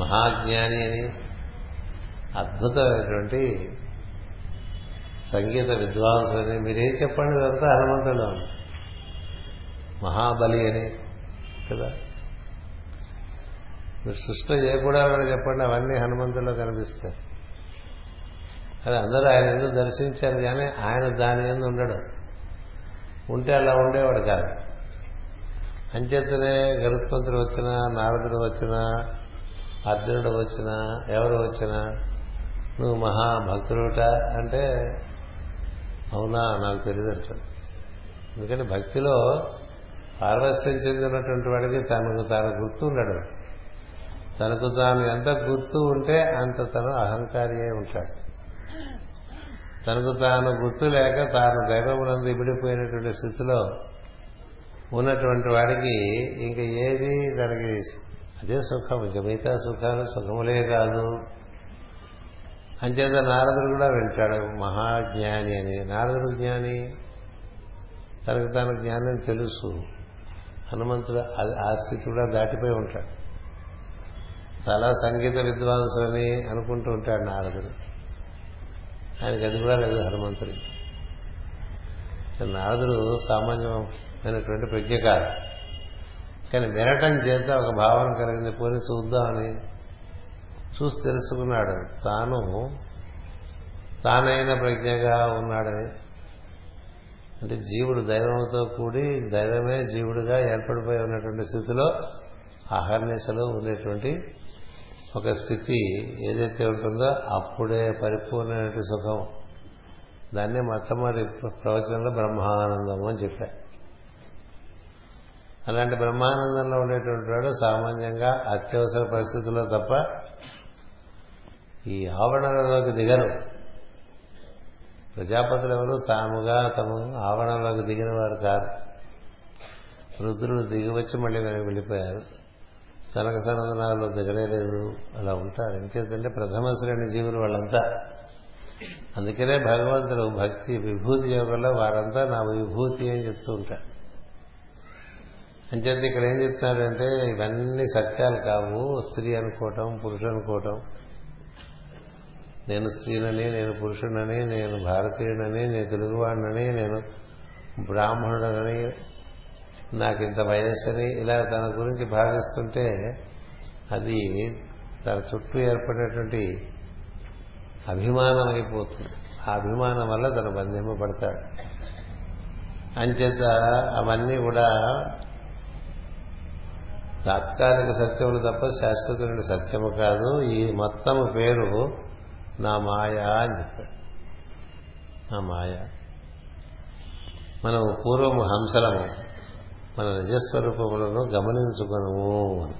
మహాజ్ఞాని అని. అద్భుతమైనటువంటి సంగీత విద్వాంసులని మీరేం చెప్పండి ఇదంతా హనుమంతుడు మహాబలి అని కదా? మీరు సృష్టిలో కూడా చెప్పండి అవన్నీ హనుమంతుల్లో కనిపిస్తాయి. అది అందరూ ఆయన ఎందుకు దర్శించారు? కానీ ఆయన దాని ఎందు ఉండడు. ఉంటే అలా ఉండేవాడు కాదు. అంచేతనే గరుత్మంతుడు వచ్చినా నారదుడు వచ్చినా అర్జునుడు వచ్చినా ఎవరు వచ్చినా నువ్వు మహాభక్తుడుట అంటే అవునా? నాకు తెలియదు అంటాడు ఎందుకంటే భక్తిలో పారవస్యం చెందినటువంటి వాడికి తనకు తాను గుర్తు ఉండడు తనకు తాను ఎంత గుర్తు ఉంటే అంత తను అహంకారి ఉంటాడు. తనకు తాను గుర్తు లేక తాను దైవమునందు ఇమిడిపోయినటువంటి స్థితిలో ఉన్నటువంటి వాడికి ఇంక ఏది తనకి అదే సుఖం ఇంక మిగతా సుఖాలు సుఖములే కాదు. అంచేత నారదుడు కూడా వింటాడు మహాజ్ఞాని అని. నారదుడు జ్ఞాని? తనకు తన జ్ఞానం తెలుసు. హనుమంతుడు ఆ స్థితి కూడా దాటిపోయి ఉంటాడు. చాలా సంగీత విద్వాంసులని అనుకుంటూ ఉంటాడు నారదుడు. ఆయనకి అది కూడా లేదు హనుమంతుడి. నారదుడు సామాన్యమైనటువంటి ప్రజ్ఞ కాదు కానీ వినటం చేత ఒక భావన కలిగింది పోని చూద్దామని చూసి తెలుసుకున్నాడు. తాను తానైన ప్రజ్ఞగా ఉన్నాడని. అంటే జీవుడు దైవంతో కూడి దైవమే జీవుడుగా ఏర్పడిపోయి ఉన్నటువంటి స్థితిలో అహర్నిశలో ఉండేటువంటి ఒక స్థితి ఏదైతే ఉంటుందో అప్పుడే పరిపూర్ణమైన సుఖం. దాన్ని మొట్టమొదటి ప్రవచనంలో బ్రహ్మానందము అని చెప్పారు అలాంటి బ్రహ్మానందంలో ఉండేటువంటి వాడు సామాన్యంగా అత్యవసర పరిస్థితుల్లో తప్ప ఈ ఆవరణలోకి దిగరు. ప్రజాపతులు ఎవరు? తాముగా తమ ఆవరణలోకి దిగిన వారు కాదు రుద్రుడు దిగి వచ్చి మళ్ళీ వెనక్కి వెళ్ళిపోయారు. సనక సనందనాలు దిగలేరు అలా ఉంటారు ఎంచేతంటే ప్రథమ శ్రేణి జీవులు వాళ్ళంతా. అందుకనే భగవంతుడు భక్తి విభూతి యోగంలో వారంతా నా విభూతి అని చెప్తూ ఉంటారు అంచేత ఇక్కడ ఏం చెప్తున్నాడంటే ఇవన్నీ సత్యాలు కావు. స్త్రీ అనుకోవటం పురుషుడు అనుకోవటం. నేను స్త్రీనని నేను పురుషుడని నేను భారతీయుడని నేను తెలుగువాడినని నేను బ్రాహ్మణుడనని నాకు ఇంత వయస్సని ఇలా తన గురించి భావిస్తుంటే అది తన చుట్టూ ఏర్పడినటువంటి అభిమానం అయిపోతుంది. ఆ అభిమానం వల్ల తను బంధింపబడతాడు. అంచేత అవన్నీ కూడా తాత్కాలిక సత్యములు తప్ప శాశ్వతమైన సత్యము కాదు. ఈ మొత్తము పేరు నా మాయ అని చెప్పాడు. నా మాయ. మనం పూర్వము హంసలము. మన నిజస్వరూపములను గమనించుకునము అని.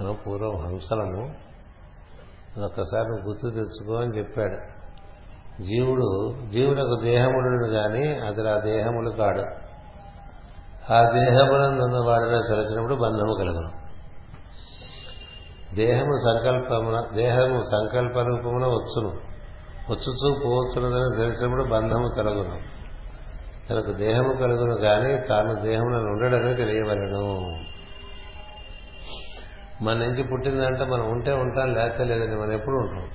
మనం పూర్వం హంసలము అదొక్కసారి గుర్తు తెచ్చుకో అని చెప్పాడు. జీవుడు జీవులకు దేహముడు కానీ అతడు ఆ దేహములు కాడు. ఆ దేహమునందున్న వాడిని తలచినప్పుడు బంధము కలుగును దేహము సంకల్పమున దేహము సంకల్ప రూపమున వచ్చును. వచ్చుచూ పోవచ్చున్నదని తెలిసినప్పుడు బంధము కలుగును తనకు దేహము కలుగును కానీ తాను దేహంలో ఉండడమే తెలియవలను. మన నుంచి పుట్టిందంటే మనం ఉంటే ఉంటాం లేకపోతే లేదని మనం ఎప్పుడు ఉంటాం?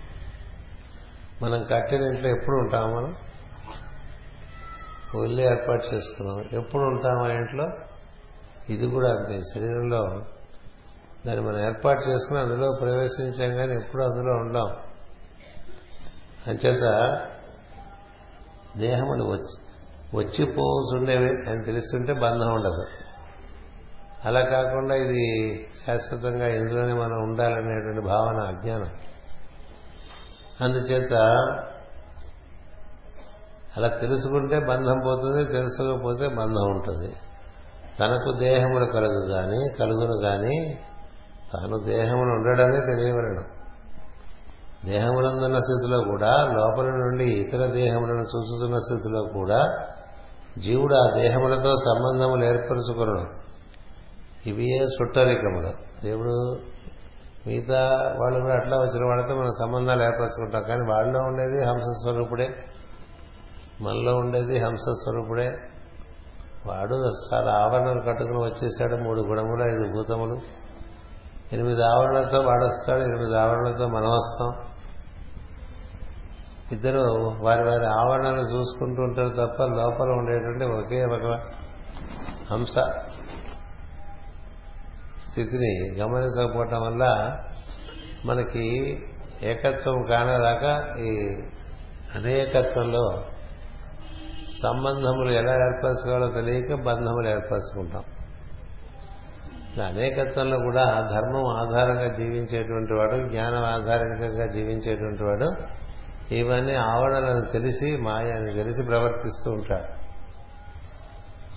మనం కట్టిన ఇంట్లో ఎప్పుడు ఉంటాం మనం? ఒళ్ళు ఏర్పాటు చేసుకున్నాం. ఎప్పుడు ఉంటాం ఆ ఇంట్లో? ఇది కూడా అంతే. శరీరంలో దాన్ని మనం ఏర్పాటు చేసుకుని అందులో ప్రవేశించాం కానీ ఎప్పుడు అందులో ఉండాం. అంచేత దేహములు వచ్చి వచ్చిపోతుండేవి అని తెలుస్తుంటే బంధం ఉండదు. అలా కాకుండా ఇది శాశ్వతంగా ఇందులోనే మనం ఉండాలనేటువంటి భావన అజ్ఞానం. అందుచేత అలా తెలుసుకుంటే బంధం పోతుంది తెలుసుకోకపోతే బంధం ఉంటుంది. తనకు దేహములు కలుగు కానీ కలుగును కానీ తాను దేహమును ఉండడమే తెలియవలడం దేహములందున్న స్థితిలో కూడా లోపల నుండి ఇతర దేహములను చూస్తున్న స్థితిలో కూడా జీవుడు ఆ దేహములతో సంబంధములు ఏర్పరచుకున్నాడు ఇవియే సుట్టరికములు. దేవుడు మిగతా వాళ్ళు కూడా అట్లా వచ్చిన వాళ్ళతో మనం సంబంధాలు ఏర్పరచుకుంటాం. కానీ వాళ్ళలో ఉండేది హంస స్వరూపుడే. మనలో ఉండేది హంస స్వరూపుడే. వాడు చాలా ఆవరణలు కట్టుకుని వచ్చేసాడు. మూడు గుణములు ఐదు భూతములు. ఎనిమిది ఆవరణలతో వాడొస్తాడు ఎనిమిది ఆవరణలతో మనం వస్తాం ఇద్దరు వారి వారి ఆవరణను చూసుకుంటూ ఉంటారు తప్ప లోపల ఉండేటువంటి ఒకే ఒక అంశ స్థితిని గమనించకపోవటం వల్ల మనకి ఏకత్వం కానేదాకా ఈ అనేకత్వంలో సంబంధములు ఎలా ఏర్పరచుకోవాలో తెలియక బంధములు ఏర్పరచుకుంటాం. అనేకత్వంలో కూడా ధర్మం ఆధారంగా జీవించేటువంటి వాడు జ్ఞానం ఆధారంగా జీవించేటువంటి వాడు ఇవన్నీ ఆవరణలను తెలిసి మాయని తెలిసి ప్రవర్తిస్తూ ఉంటాడు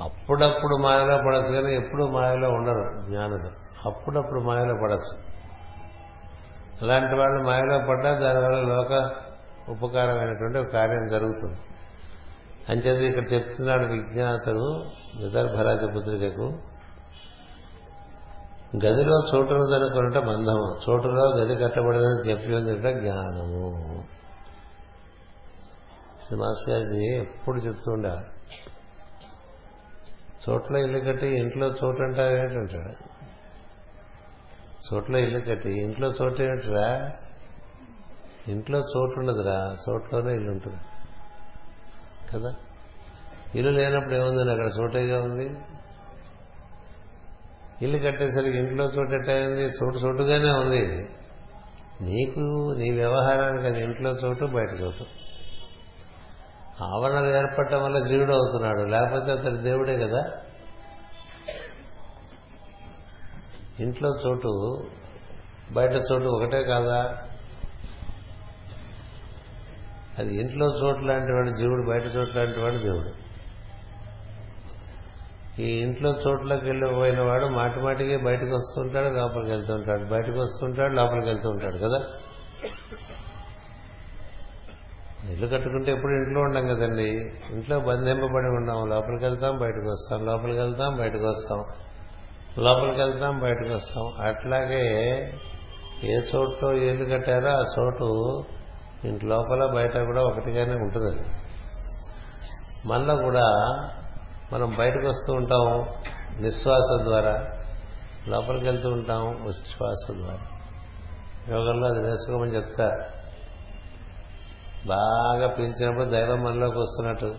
అప్పుడప్పుడు మాయలో పడచ్చు కానీ ఎప్పుడు మాయలో ఉండరు జ్ఞానులు. అప్పుడప్పుడు మాయలో పడచ్చు. అలాంటి వాళ్ళు మాయలో పడ్డా దానివల్ల లోక ఉపకారమైనటువంటి ఒక కార్యం జరుగుతుంది. అంచేది ఇక్కడ చెప్తున్నాడు విజ్ఞాతుడు విదర్భరాజ పుత్రికకు గదిలో చోటున్నదనుకున్నట బంధము చోటులో గది కట్టబడిందని చెప్పి ఉందిట జ్ఞానము. మాస్గారిజీ ఎప్పుడు చెప్తుండా చోట్ల ఇల్లు కట్టి ఇంట్లో చోటు అంటావు ఏంటంటాడు చోట్ల ఇల్లు కట్టి ఇంట్లో చోటు ఏమిటిరా ఇంట్లో చోటు ఉండదురా చోట్లోనే ఇల్లు ఉంటుంది. కదా? ఇల్లు లేనప్పుడు ఏముంది అక్కడ? చోటేగా ఉంది. ఇల్లు కట్టేసరికి ఇంట్లో చోటు ఎట్టయింది చోటు చోటుగానే ఉంది. నీకు నీ వ్యవహారానికి అది ఇంట్లో చోటు బయట చోటు. ఆవరణలు ఏర్పడటం వల్ల జీవుడు అవుతున్నాడు. లేకపోతే అతని దేవుడే కదా? ఇంట్లో చోటు బయట చోటు ఒకటే కాదా? అది ఇంట్లో చోటు లాంటి వాడు జీవుడు బయట చోటు లాంటి వాడు దేవుడు. ఈ ఇంట్లో చోట్లోకి వెళ్ళిపోయిన వాడు మాటి మాటికి బయటకు వస్తుంటాడు లోపలికి వెళ్తూ ఉంటాడు. బయటకు వస్తుంటాడు లోపలికి వెళ్తూ ఉంటాడు కదా? ఇల్లు కట్టుకుంటే ఎప్పుడు ఇంట్లో ఉండం కదండి. ఇంట్లో బంధింపబడి ఉన్నాం. లోపలికి వెళ్తాం బయటకు వస్తాం. లోపలికి వెళ్తాం బయటకు వస్తాం. లోపలికి వెళ్తాం బయటకు వస్తాం. అట్లాగే ఏ చోటులో ఇల్లు కట్టారో ఆ చోటు ఇంటి లోపల బయట కూడా ఒకటిగానే ఉంటుంది మళ్ళీ కూడా మనం బయటకు వస్తూ ఉంటాం నిశ్వాస ద్వారా. లోపలికి వెళ్తూ ఉంటాం ఉచ్ఛ్వాస ద్వారా. యోగంలో అది నేర్చుకోమని చెప్తారు. బాగా పీల్చినప్పుడు దైవం మనలోకి వస్తున్నట్టు.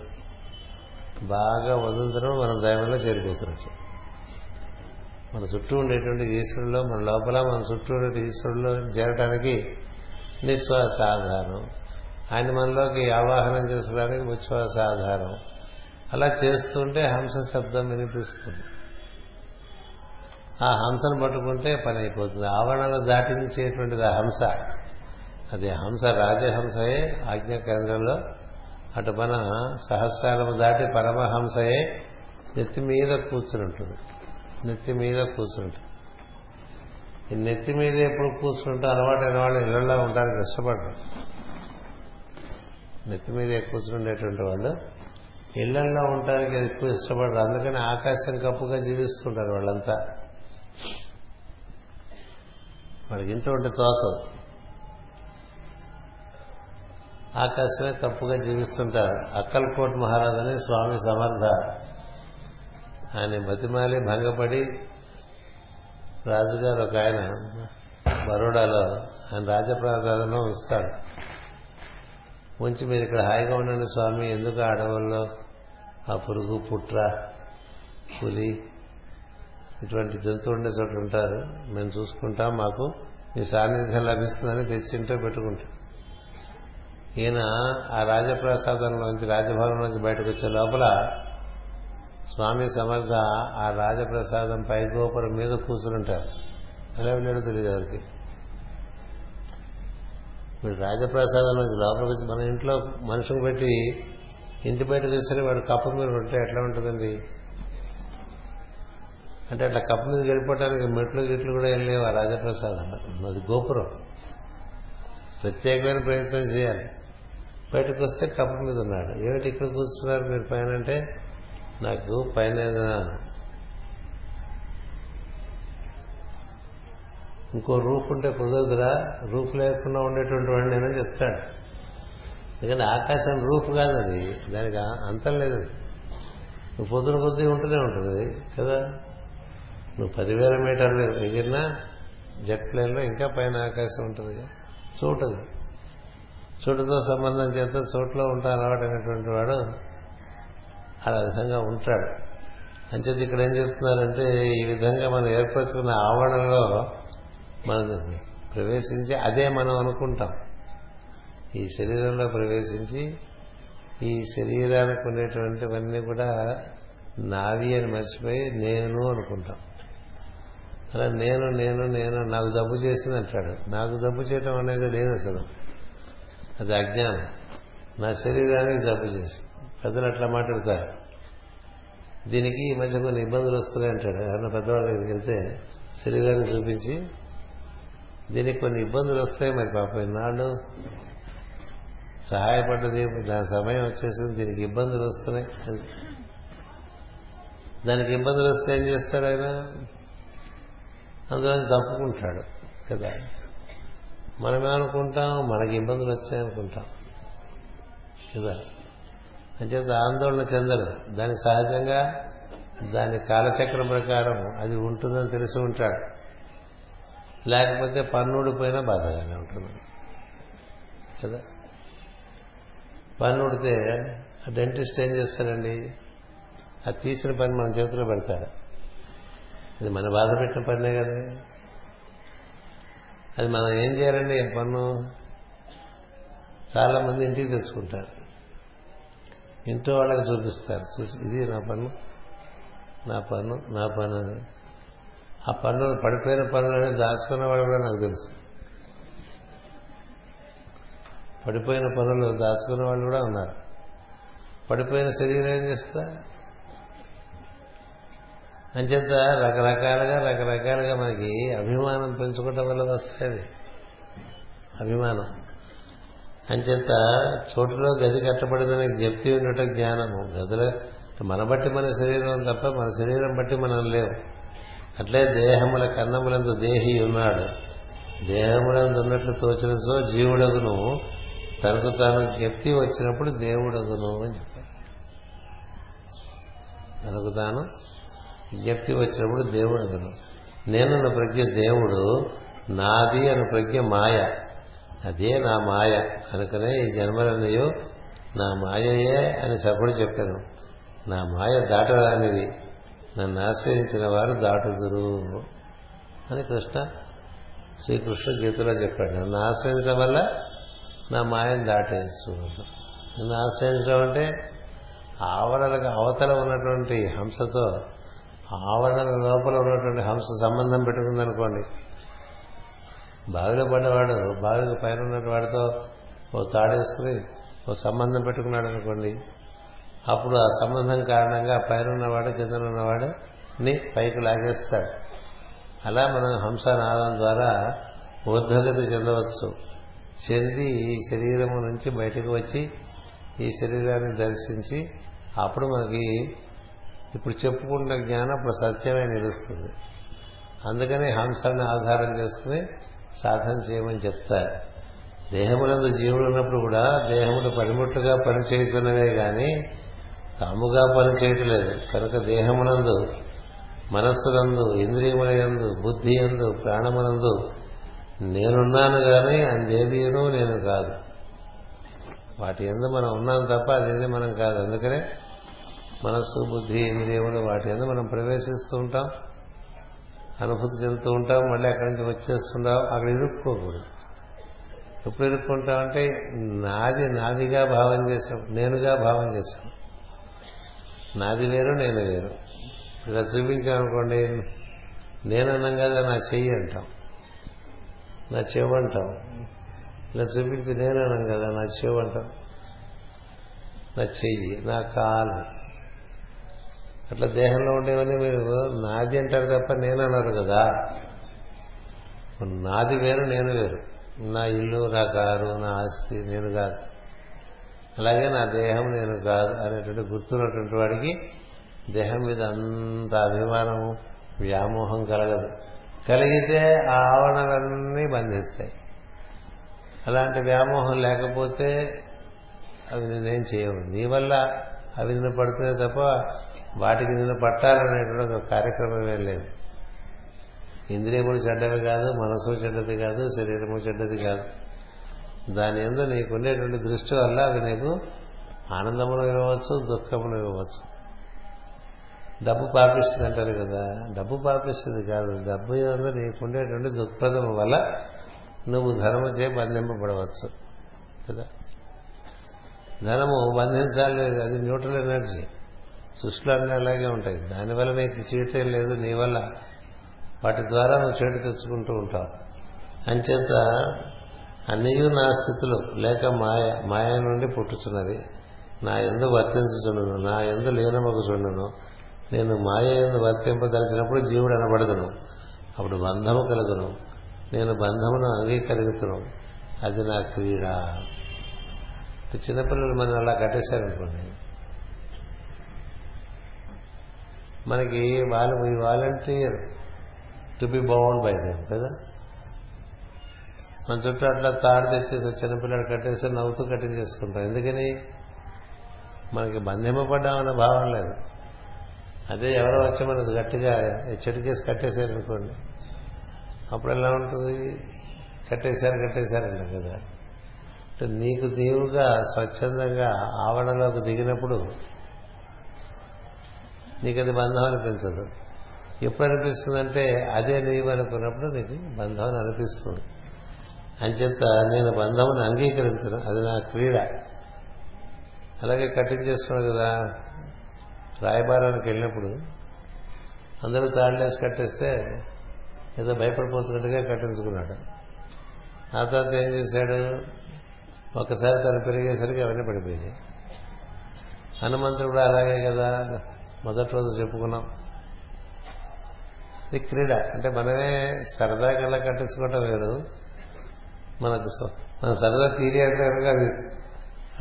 బాగా వదులుతున్నప్పుడు మనం దైవంలో చేరిపోతున్నట్టు. మన చుట్టూ ఉండేటువంటి ఈశ్వరుల్లో మన లోపల మన చుట్టూ ఉండే ఈశ్వరుల్లో చేరటానికి నిశ్వాస ఆధారం ఆయన మనలోకి ఆవాహనం చేసుకోవడానికి ఉచ్ఛ్వాస ఆధారం అలా చేస్తుంటే హంస శబ్దం వినిపిస్తుంది. ఆ హంసను పట్టుకుంటే పని అయిపోతుంది. ఆవరణలు దాటించేటువంటిది ఆ హంస. అది హంస రాజహంసయే ఆజ్ఞ కేంద్రంలో. అటు మన సహస్రాలము దాటి పరమహంసయే నెత్తి మీద కూర్చుని ఉంటుంది నెత్తి మీద కూర్చుంటుంది ఈ నెత్తి మీద ఎప్పుడు కూర్చుంటే అయిన వాళ్ళు ఇళ్ళలో ఉండడానికి ఇష్టపడరు నెత్తి మీద కూర్చుండేటువంటి వాళ్ళు ఇళ్ళల్లో ఉండడానికి ఎక్కువ ఇష్టపడరు. అందుకని ఆకాశం కప్పుగా జీవిస్తుంటారు వాళ్ళంతా. వాళ్ళకి ఇంట్లో ఉంటే తోసదు. ఆకాశమే కప్పుగా జీవిస్తుంటారు. అక్కల్కోట్ మహారాజ్ అని స్వామి సమర్థ. ఆయన బతిమాలి భంగపడి రాజుగారు ఒక ఆయన బరోడాలో ఆయన రాజప్రాధాన్యం ఇస్తాడు. ఉంచి మీరు ఇక్కడ హాయిగా ఉండండి స్వామి ఎందుకు అడవుల్లో? ఆ పురుగు పుట్ర పులి ఇటువంటి జంతువు ఉండే చోట ఉంటారు. మేము చూసుకుంటాం మాకు. మీ సాన్నిధ్యం లభిస్తుందని తెచ్చి ఇంట్లో పెట్టుకుంటాం. ఈయన ఆ రాజప్రసాదంలోంచి రాజభవనంలోంచి బయటకు వచ్చే లోపల స్వామి సమర్థ ఆ రాజప్రసాదం పైగోపురం మీద కూర్చుంటారు ఎలా వెళ్ళాడో తెలియదు ఎవరికి మీరు రాజప్రసాదంలోంచి లోపలికి వచ్చి మన ఇంట్లో మనుషులు పెట్టి ఇంటి బయటకు వచ్చేసరికి వాడు కప్ప మీద ఉంటే ఎట్లా ఉంటుందండి? అంటే అట్లా కప్ప మీద వెళ్ళిపోవటానికి మెట్లు గిట్లు కూడా ఏం లేవు ఆ రాజప్రసాదం. అది గోపురం. ప్రత్యేకమైన ప్రయత్నం చేయాలి. బయటకు వస్తే కప్ప మీద ఉన్నాడు. ఏమిటి ఇక్కడ కూర్చున్నారు మీరు పైన అంటే? నాకు పైన ఇంకో రూఫ్ ఉంటే కుదరదురా. రూఫ్ లేకుండా ఉండేటువంటి వాడిని నేనని చెప్తాడు. ఎందుకంటే ఆకాశం రూఫ్ కాదు అది దానికి అంతం లేదు. నువ్వు పొద్దున కొద్దీ ఉంటూనే ఉంటుంది కదా. నువ్వు పదివేల మీటర్లు ఎగిరినా జెట్ ప్లేన్లో ఇంకా పైన ఆకాశం ఉంటుంది చూడదు చోటుతో సంబంధం చేత చోట్లో ఉంటా అలవాటైనటువంటి వాడు ఆ విధంగా ఉంటాడు. అంచేత ఇక్కడ ఏం చెప్తున్నారంటే ఈ విధంగా మనం ఏర్పరచుకున్న ఆవరణలో మనం ప్రవేశించి అదే మనం అనుకుంటాం. ఈ శరీరంలో ప్రవేశించి ఈ శరీరానికి ఉండేటువంటివన్నీ కూడా నావి అని మర్చిపోయి నేను అనుకుంటాం. అలా నేను నేను నేను నాకు జబ్బు చేసింది అంటాడు నాకు జబ్బు చేయటం అనేది లేదు అసలు. అది అజ్ఞానం. నా శరీరానికి జబ్బు చేసి. పెద్దలు అట్లా మాట్లాడతారు. దీనికి ఈ మధ్య కొన్ని ఇబ్బందులు వస్తున్నాయి అంటాడు. ఎవరైనా పెద్దవాళ్ళ దగ్గరికి వెళ్తే శరీరాన్ని చూపించి దీనికి కొన్ని ఇబ్బందులు వస్తాయి మరి పాప ఇన్నాళ్ళు. సహాయపడ్డది దాని సమయం వచ్చేసింది దీనికి ఇబ్బందులు వస్తున్నాయి. దానికి ఇబ్బందులు వస్తే ఏం చేస్తాడు ఆయన? అందులో తప్పుకుంటాడు కదా. మనమేమనుకుంటాం మనకి ఇబ్బందులు వచ్చాయనుకుంటాం కదా? అంచేత ఆందోళన చెందరు. దాని సహజంగా దాని కాలచక్రం ప్రకారం అది ఉంటుందని తెలిసి ఉంటాడు. లేకపోతే పన్నుడిపోయినా బాధగానే ఉంటుంది. కదా? పన్నుడితే డెంటిస్ట్ ఏం చేస్తారండి అది తీసిన పని మన చేతిలో పెడతారు అది మన బాధ పెట్టిన పనే కదా. అది మనం ఏం చేయాలండి? పన్ను? చాలా మంది ఇంటికి తెచ్చుకుంటారు. ఇంట్లో వాళ్ళకి చూపిస్తారు. చూసి ఇది నా పన్ను నా పన్ను నా పన్ను అని. ఆ పన్ను పడిపోయిన పన్నులని దాచుకున్న వాళ్ళు కూడా నాకు తెలుసు. పడిపోయిన పనులు దాచుకున్న వాళ్ళు కూడా ఉన్నారు. పడిపోయిన శరీరం ఏం చేస్తా? అంచేత రకరకాలుగా రకరకాలుగా మనకి అభిమానం పెంచుకోవటం వల్ల వస్తుంది. అభిమానం. అంచేత చోటులో గది కట్టబడిందని జ్ఞప్తి ఉండటం జ్ఞానము. గదిలో మన బట్టి మన శరీరం తప్ప మన శరీరం బట్టి మనం లేవు. అట్లే దేహముల కన్నములందు దేహి ఉన్నాడు. దేహములందు ఉన్నట్లు తోచిన సో జీవుడగును. తనకు తాను జ్ఞప్తి వచ్చినప్పుడు దేవుడగును అని చెప్పారు తనకు తాను విజ్ఞప్తి వచ్చినప్పుడు దేవుడు దేవుడగును నేనున్న ప్రజ్ఞ దేవుడు నాది అను ప్రజ్ఞ మాయ. అదే నా మాయ. కనుకనే ఈ జన్మలన్నయో నా మాయయే అని సభుడు చెప్పాను నా మాయ దాటరానిది. నన్ను ఆశ్రయించిన వారు దాటుదురు అని కృష్ణ శ్రీకృష్ణ గీతలో చెప్పాడు. నన్ను ఆశ్రయించడం వల్ల నా మాయను దాటేయచ్చు నన్ను ఆశ్రయించడం అంటే ఆవరణలకు అవతల ఉన్నటువంటి హంసతో ఆవరణల లోపల ఉన్నటువంటి హంస సంబంధం పెట్టుకుందనుకోండి. బావిలో పడ్డవాడు బావికి పైన ఉన్నటువంటి వాడితో ఓ తాడేసుకుని ఓ సంబంధం పెట్టుకున్నాడు అనుకోండి అప్పుడు ఆ సంబంధం కారణంగా పైన ఉన్నవాడు కింద ఉన్నవాడు ని పైకి లాగేస్తాడు. అలా మనం హంసనాదం ద్వారా ఊర్ధ్వగతి చెందవచ్చు. చెంది ఈ శరీరము నుంచి బయటకు వచ్చి ఈ శరీరాన్ని దర్శించి అప్పుడు మనకి ఇప్పుడు చెప్పుకున్న జ్ఞానం అప్పుడు సత్యమే నిలుస్తుంది. అందుకని హంసాన్ని ఆధారం చేసుకుని సాధన చేయమని చెప్తారు. దేహములందు జీవుడు ఉన్నప్పుడు కూడా దేహములు పనిముట్టుగా పనిచేయుతున్నవే కానీ తాముగా పనిచేయట్లేదు. కనుక దేహమునందు మనస్సునందు ఇంద్రియములందు బుద్ధి ఎందు ప్రాణమునందు నేనున్నాను కానీ అందేదీను నేను కాదు. వాటి ఎందు మనం ఉన్నాం తప్ప అదేది మనం కాదు. అందుకనే మనస్సు బుద్ధి ఇంద్రియములు వాటి ఎందు మనం ప్రవేశిస్తూ ఉంటాం. అనుభూతి చెందుతూ ఉంటాం. మళ్ళీ అక్కడి నుంచి వచ్చేస్తుంటాం. అక్కడ ఇరుక్కోకూడదు ఎప్పుడు ఇరుక్కుంటాం అంటే నాది నాదిగా భావం చేశాం. నేనుగా భావం చేశాం. నాది వేరు నేను వేరు. ఇలా చూపించామనుకోండి నేనన్నాం కదా నా చెయ్యి అంటాం. నా చెవు అంటాం. ఇలా చూపించి నేనన్నాం కదా నా చెవు అంటాం. నా చెయ్యి నా కాలు. అట్లా దేహంలో ఉండేవన్నీ మీరు నాది అంటారు తప్ప నేను అన్నారు కదా. నాది వేరు నేను వేరు. నా ఇల్లు నా కారు నా ఆస్తి నేను కాదు. అలాగే నా దేహం నేను కాదు అనేటువంటి గుర్తున్నటువంటి వాడికి దేహం మీద అంత అభిమానము వ్యామోహం కలగదు. కలిగితే ఆ ఆవరణలన్నీ బంధిస్తాయి. అలాంటి వ్యామోహం లేకపోతే అవి నేనేం చేయవు. నీ వల్ల అవి నిన్న పడుతున్నాయి తప్ప వాటికి నిన్ను పట్టాలనేటువంటి ఒక కార్యక్రమం ఏం లేదు. ఇంద్రియములు చెడ్డవి కాదు మనసు చెడ్డది కాదు శరీరము చెడ్డది కాదు. దాని ఎందు నీకుండేటువంటి దృష్టి వల్ల అవి నీకు ఆనందమును ఇవ్వవచ్చు దుఃఖమును ఇవ్వవచ్చు. డబ్బు పాపిస్తుంది అంటారు కదా డబ్బు పాపిస్తుంది కాదు. డబ్బు ఎందు నీకుండేటువంటి దుఃఖదము వల్ల నువ్వు ధర్మ చే బంధింపబడవచ్చు. కదా? ధనము బంధించాలి అది న్యూట్రల్ ఎనర్జీ. సృష్టిలో అన్నీ అలాగే ఉంటాయి. దానివల్ల నీకు చీటే లేదు నీ వల్ల. వాటి ద్వారా నువ్వు చెడు తెచ్చుకుంటూ ఉంటావు. అంచేత అన్నయూ నా స్థితులు లేక మాయ మాయ నుండి పుట్టుచున్నవి. నా ఎందు వర్తించుచుండును నా ఎందు లీనమగుచుండును. నేను మాయ ఎందు వర్తింపదలిచినప్పుడు జీవుడు అనబడదును. అప్పుడు బంధము కలుగును. నేను బంధమును అంగీకరిగుతును. అది నా క్రీడ. చిన్నపిల్లలు మనం అలా కట్టేశారనుకోండి. మనకి వాళ్ళు ఈ volunteer to be bound by them కదా? మన చుట్టూ అట్లా తాడు తెచ్చేసి చిన్నపిల్లడు కట్టేసి నవ్వుతూ కటింగ్ చేసుకుంటాం ఎందుకని? మనకి బంధింపబడ్డామన్న భావం లేదు. అదే ఎవరో వచ్చి మనకు గట్టిగా చెట్టుకేసి కట్టేశారనుకోండి. అప్పుడు ఎలా ఉంటుంది? కట్టేశారు కట్టేశారంట కదా. నీకు నీవుగా స్వచ్ఛందంగా ఆవరణలోకి దిగినప్పుడు నీకు అది బంధం అనిపించదు. ఎప్పుడు అనిపిస్తుందంటే అదే నీవు అనుకున్నప్పుడు నీకు బంధం అని అనిపిస్తుంది అంచేత నేను బంధమును అంగీకరించను అది నా క్రీడ. అలాగే కట్టించేసుకున్నాను కదా. రాయబారానికి వెళ్ళినప్పుడు అందరూ తాళ్ళేసి కట్టేస్తే ఏదో భయపడిపోతున్నట్టుగా కట్టించుకున్నాడు. ఆ తర్వాత ఏం చేశాడు? ఒకసారి తను పెరిగేసరికి అవన్నీ పడిపోయాయి. హనుమంతుడు కూడా అలాగే కదా మొదటి రోజు చెప్పుకున్నాం. ఇది క్రీడ. అంటే మనమే సరదాగా ఎలా కట్టించుకోవటం వేరు. మనకు మన సరదా తీరి అది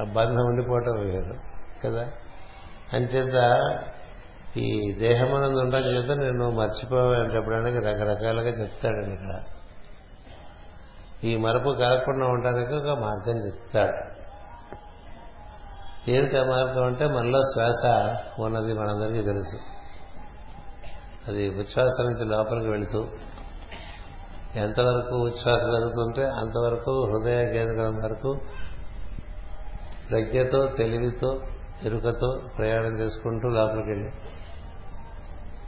ఆ బంధం ఉండిపోవటం వేరు కదా? అంచేత ఈ దేహమనందు ఉండడం చేత నేను మర్చిపోయేటప్పుడానికి రకరకాలుగా చెప్తాడండి ఇక్కడ. ఈ మరపు కలగకుండా ఉండడానికి ఒక మార్గం చెప్తాడు. ఏమిటి ఆ మార్గం అంటే మనలో శ్వాస ఉన్నది మనందరికీ తెలుసు. అది ఉచ్ఛ్వాస నుంచి లోపలికి వెళుతూ ఎంతవరకు ఉచ్ఛ్వాస జరుగుతుంటే అంతవరకు హృదయ కేంద్రం వరకు ప్రజ్ఞతో తెలివితో ఎరుకతో ప్రయాణం చేసుకుంటూ లోపలికి వెళ్ళి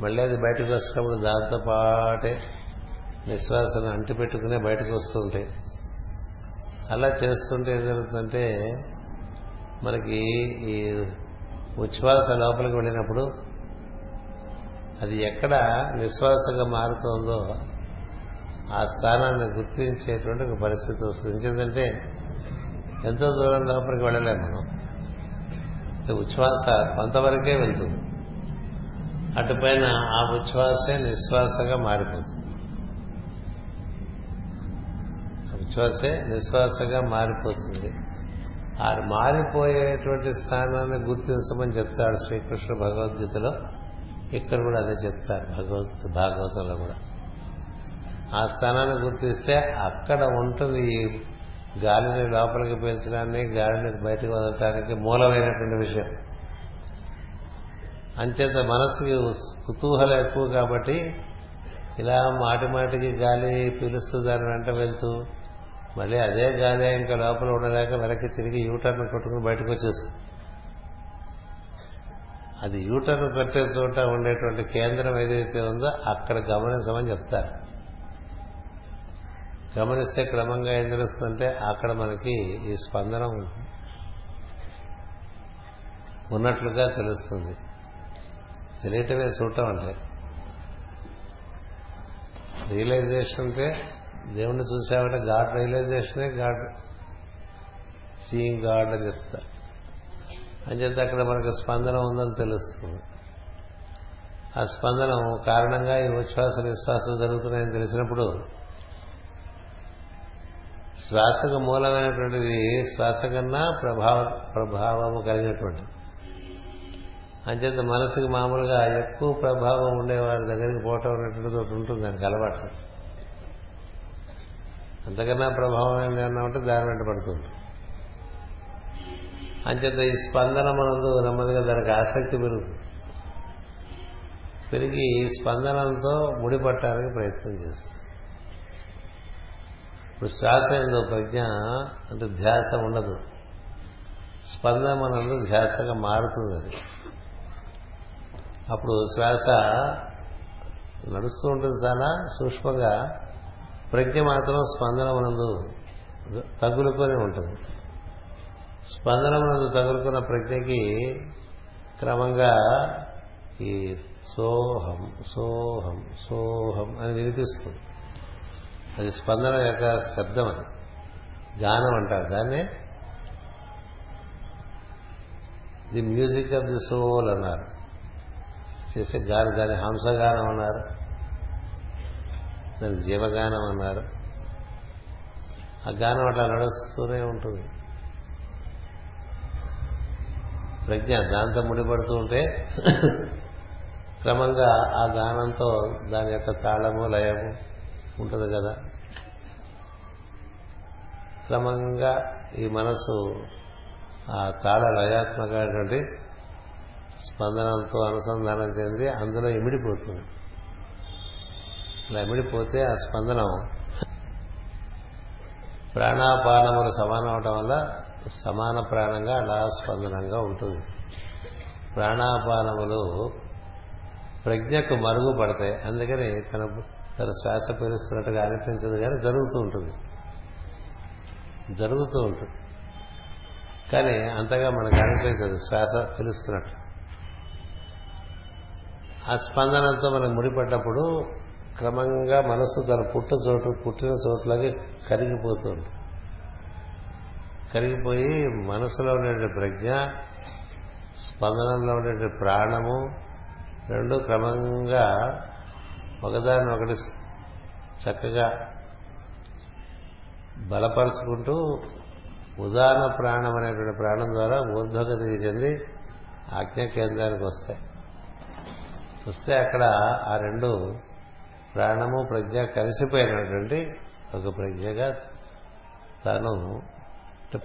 మళ్ళీ అది బయటకు వచ్చినప్పుడు దాంతో పాటే నిశ్వాసను అంటిపెట్టుకునే బయటకు వస్తుంటాయి అలా చేస్తుంటే ఏం జరుగుతుందంటే మనకి ఈ ఉచ్ఛ్వాస లోపలికి వెళ్ళినప్పుడు అది ఎక్కడ నిశ్వాసగా మారుతోందో ఆ స్థానాన్ని గుర్తించేటువంటి ఒక పరిస్థితి వస్తుంది. ఎందుకంటే ఎంతో దూరం లోపలికి వెళ్ళలేము మనం. ఉచ్ఛ్వాస కొంతవరకే వెళ్తుంది. అటుపైన ఆ ఉచ్ఛ్వాసే నిశ్వాసగా మారిపోతుంది. శ్వాసే నిశ్వాసగా మారిపోతుంది. ఆ మారిపోయేటువంటి స్థానాన్ని గుర్తించమని చెప్తాడు శ్రీకృష్ణ భగవద్గీతలో. ఇక్కడ కూడా అదే చెప్తారు భగవద్ భాగవతంలో కూడా. ఆ స్థానాన్ని గుర్తిస్తే అక్కడ ఉంటుంది ఈ గాలిని లోపలికి పెంచడాన్ని గాలిని బయటకు వదలటానికి మూలమైనటువంటి విషయం. అంచేత మనసుకి కుతూహలం ఎక్కువ కాబట్టి ఇలా మాటి మాటికి గాలి పీలుస్తూ దాని వెంట వెళ్తూ మళ్ళీ అదే గాలి ఇంకా లోపల ఉండలేక వెనక్కి తిరిగి యూటర్న్ కొట్టుకుని బయటకు వచ్చేస్తుంది అది యూటర్న్ కట్టే చోట ఉండేటువంటి కేంద్రం ఏదైతే ఉందో అక్కడ గమనించమని చెప్తారు. గమనిస్తే క్రమంగా ఏం తెలుస్తుందంటే అక్కడ మనకి ఈ స్పందన ఉన్నట్లుగా తెలుస్తుంది. తెలియటమే చూడటం అంటే. రియలైజేషన్ అంటే దేవుణ్ణి చూసామంటే గాడ్ రియలైజేషనే గాడ్. సీయింగ్ గాడ్ అని చెప్తా అంచేత అక్కడ మనకు స్పందన ఉందని తెలుస్తుంది. ఆ స్పందనం కారణంగా ఈ ఉచ్ఛ్వాస నిశ్వాసం జరుగుతున్నాయని తెలిసినప్పుడు శ్వాసకు మూలమైనటువంటిది శ్వాస కన్నా ప్రభావ ప్రభావము కలిగినటువంటి అంచేత మనసుకి మామూలుగా ఎక్కువ ప్రభావం ఉండేవారి దగ్గరికి పోవటం అనేటువంటిది ఒకటి ఉంటుంది దానికి అలవాటు. అంతకన్నా ప్రభావం ఏంటన్నా ఉంటే దాని వెంట పడుతుంది. అంచేత ఈ స్పందనమునందు నెమ్మదిగా దానికి ఆసక్తి పెరుగుతుంది. పెరిగి ఈ స్పందనంతో ముడిపట్టడానికి ప్రయత్నం చేస్తుంది. ఇప్పుడు శ్వాస ఎందు ప్రజ్ఞ అంటే ధ్యాస ఉండదు. స్పందన మనందు ధ్యాసగా మారుతుంది అది. అప్పుడు శ్వాస నడుస్తూ ఉంటుంది చాలా సూక్ష్మంగా. ప్రజ్ఞ మాత్రం స్పందన మనందు తగులుకొని ఉంటుంది. స్పందన మనందు తగులుకున్న ప్రజ్ఞకి క్రమంగా ఈ సోహం సోహం సోహం అని వినిపిస్తుంది. అది స్పందన యొక్క శబ్దం అని గానం అంటారు దాన్నే. The music of the soul అన్నారు. చేసే గాని దాని హంసగానం అన్నారు. దాని జీవగానం అన్నారు. ఆ గానం అట్లా నడుస్తూనే ఉంటుంది. ప్రజ్ఞ దాంతో ముడిపడుతూ ఉంటే క్రమంగా ఆ గానంతో దాని యొక్క తాళము లయము ఉంటుంది కదా. క్రమంగా ఈ మనసు ఆ తాళ లయాత్మకమైనటువంటి స్పందనంతో అనుసంధానం చెంది అందులో ఇమిడిపోతుంది. లమిడిపోతే ఆ స్పందనం ప్రాణాపానములు సమానం అవటం వల్ల సమాన ప్రాణంగా అలా స్పందనంగా ఉంటుంది. ప్రాణాపానములు ప్రజ్ఞకు మరుగుపడతాయి అందుకని తన తన శ్వాస పీలుస్తున్నట్టుగా అనిపించదు కానీ జరుగుతూ ఉంటుంది. జరుగుతూ ఉంటుంది. కానీ అంతగా మనకు అనిపించదు శ్వాస పిలుస్తున్నట్టు. ఆ స్పందనంతో మనకు ముడిపడ్డప్పుడు క్రమంగా మనసు తన పుట్ట చోటు పుట్టిన చోట్లకి కరిగిపోతుంది. కరిగిపోయి మనసులో ఉండే ప్రజ్ఞ స్పందనంలో ఉండే ప్రాణము రెండు క్రమంగా ఒకదాన్ని ఒకటి చక్కగా బలపరుచుకుంటూ ఉదాహరణ ప్రాణం అనేటువంటి ప్రాణం ద్వారా ఊర్ధ్వగతి చెంది ఆజ్ఞా కేంద్రానికి వస్తాయి. వస్తే అక్కడ ఆ రెండు ప్రాణము ప్రజ్ఞ కలిసిపోయినటువంటి ఒక ప్రజ్ఞగా తను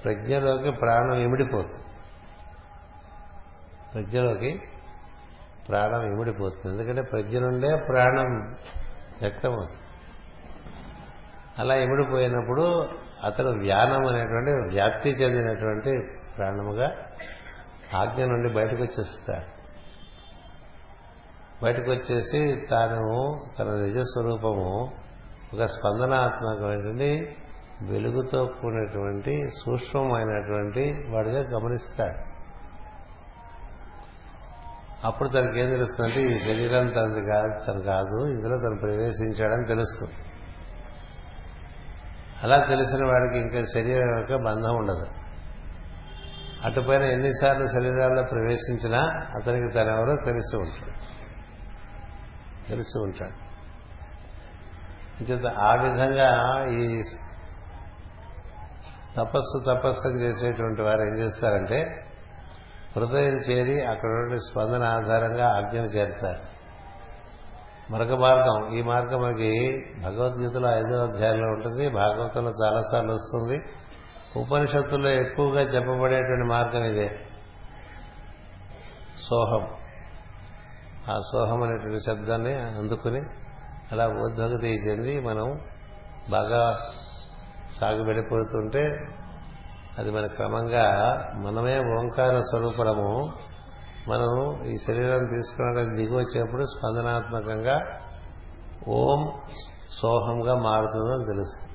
ప్రజ్ఞలోకి ప్రాణం ఇమిడిపోతుంది. ప్రజ్ఞలోకి ప్రాణం ఇమిడిపోతుంది. ఎందుకంటే ప్రజ్ఞ నుండే ప్రాణం వ్యక్తమవుతుంది. అలా ఇమిడిపోయినప్పుడు అతను వ్యానం అనేటువంటి వ్యాప్తి చెందినటువంటి ప్రాణముగా ఆజ్ఞ నుండి బయటకు వచ్చేస్తాడు. బయటకు వచ్చేసి తాను తన నిజస్వరూపము ఒక స్పందనాత్మకమైనటువంటి వెలుగుతో కూడినటువంటి సూక్ష్మమైనటువంటి వాడిగా గమనిస్తాడు. అప్పుడు తనకి ఏం తెలుస్తుందంటే ఈ శరీరం తనది కాదు తను కాదు ఇందులో తను ప్రవేశించాడని తెలుస్తుంది. అలా తెలిసిన వాడికి ఇంకా శరీరం యొక్క బంధం ఉండదు. అటుపైన ఎన్నిసార్లు శరీరాల్లో ప్రవేశించినా అతనికి తనెవరో తెలిసి ఉంటుంది. తెలిసి ఉంటాడు అంచేత ఆ విధంగా ఈ తపస్సు తపస్సు చేసేటువంటి వారు ఏం చేస్తారంటే హృదయం చేరి అక్కడ స్పందన ఆధారంగా ఆజ్ఞను చేరుతారు. మరొక మార్గం ఈ మార్గం మనకి భగవద్గీతలో ఐదో అధ్యాయంలో ఉంటుంది భాగవతంలో చాలాసార్లు వస్తుంది. ఉపనిషత్తుల్లో ఎక్కువగా చెప్పబడేటువంటి మార్గం ఇదే. సోహం. ఆ సోహం అనేటువంటి శబ్దాన్ని అందుకుని అలా ఉద్భగతి చెంది మనం బాగా సాగుబడిపోతుంటే అది మన క్రమంగా మనమే ఓంకార స్వరూపడము మనం ఈ శరీరం తీసుకున్నట్టు దిగి వచ్చేప్పుడు స్పందనాత్మకంగా ఓం సోహంగా మారుతుందని తెలుస్తుంది.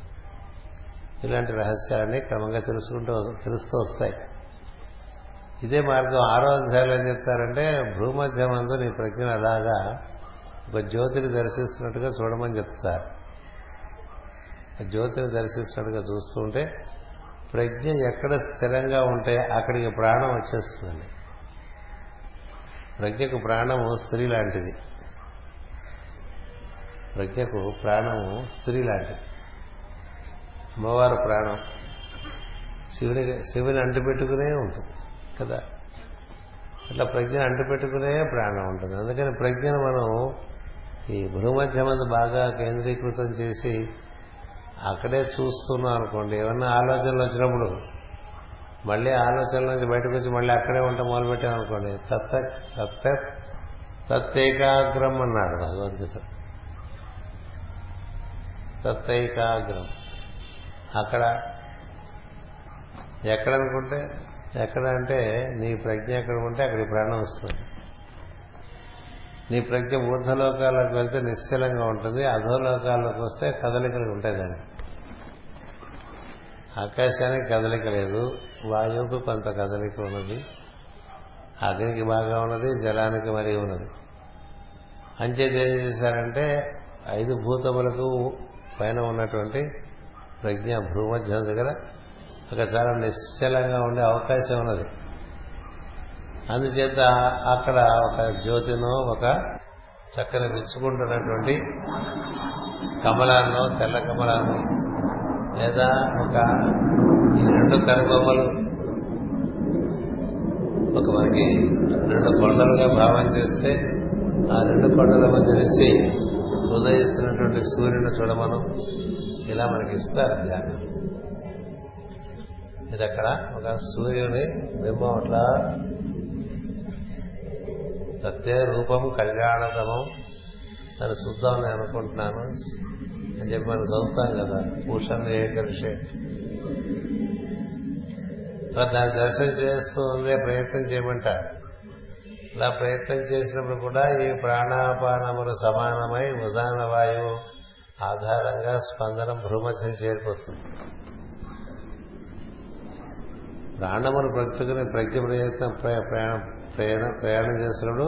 ఇలాంటి రహస్యాన్ని క్రమంగా తెలుసుకుంటూ తెలుస్తూ వస్తాయి. ఇదే మార్గం. ఆరో అధ్యాయులు ఏం చెప్తారంటే భూమధ్యమందు నీ ప్రజ్ఞ అలాగా ఒక జ్యోతిని దర్శిస్తున్నట్టుగా చూడమని చెప్తారు. జ్యోతిని దర్శిస్తున్నట్టుగా చూస్తుంటే ప్రజ్ఞ ఎక్కడ స్థిరంగా ఉంటే అక్కడికి ప్రాణం వచ్చేస్తుందండి. ప్రజ్ఞకు ప్రాణము స్త్రీ లాంటిది. ప్రజ్ఞకు ప్రాణము స్త్రీ లాంటిది. అమ్మవారు ప్రాణం శివుని శివుని అంటిపెట్టుకునే ఉంటుంది. కదా. అట్లా ప్రజ్ఞ అంటుపెట్టుకునే ప్రాణం ఉంటుంది. అందుకని ప్రజ్ఞను మనం ఈ భూమధ్యమందు బాగా కేంద్రీకృతం చేసి అక్కడే చూస్తున్నాం అనుకోండి. ఏమన్నా ఆలోచనలు వచ్చినప్పుడు మళ్ళీ ఆలోచనల నుంచి బయటకు వచ్చి మళ్ళీ అక్కడే ఉంటే మొదలుపెట్టామనుకోండి తత్త తత్త తత్తైకాగ్రం అన్నాడు భగవద్గీత. తత్తైకాగ్రం. అక్కడ ఎక్కడనుకుంటే ఎక్కడ అంటే నీ ప్రజ్ఞ ఎక్కడ ఉంటే అక్కడికి ప్రాణం వస్తుంది. నీ ప్రజ్ఞ ఊర్ధలోకాలకు వెళ్తే నిశ్చలంగా ఉంటుంది అధోలోకాలకు వస్తే కదలికలు ఉంటాయి దానికి. ఆకాశానికి కదలిక లేదు వాయువుకు కొంత కదలిక ఉన్నది అగ్నికి బాగా ఉన్నది జలానికి మరీ ఉన్నది. అంచేది ఏం చేశారంటే ఐదు భూతములకు పైన ఉన్నటువంటి ప్రజ్ఞ భూమధ్యం దగ్గర ఒకసారి చాలా నిశ్చలంగా ఉండే అవకాశం ఉన్నది. అందుచేత అక్కడ ఒక జ్యోతినో ఒక చక్కని విచ్చుకుంటున్నటువంటి కమలాన్నో తెల్ల కమలాన్నో లేదా ఒక ఈ రెండు కనుబొమ్మలు ఒక మనకి రెండు కొండలుగా భావం చేస్తే ఆ రెండు కొండల మధ్య నుంచి ఉదయిస్తున్నటువంటి సూర్యుని చూడమను. ఇలా మనకి ఇస్తారు ధ్యానం. ఇది అక్కడ ఒక సూర్యుని బింబం అట్లా. సత్య రూపం కళ్యాణతమం. దాన్ని చూద్దాం నేను అనుకుంటున్నాను. అని చెప్పి మనం చదువుతాం కదా. పూషన్ ఏకరిషే. దాన్ని దర్శనం చేస్తూ ఉండే ప్రయత్నం చేయమంటారు ఇలా ప్రయత్నం చేసినప్పుడు కూడా ఈ ప్రాణాపానములు సమానమై ఉదాన వాయువు ఆధారంగా స్పందనం భ్రూమధ్యం చేరిపోతుంది. ప్రాణమును ప్రకృతిని ప్రజ్ఞ ప్రయత్నం ప్రయాణం ప్రయాణం చేసినప్పుడు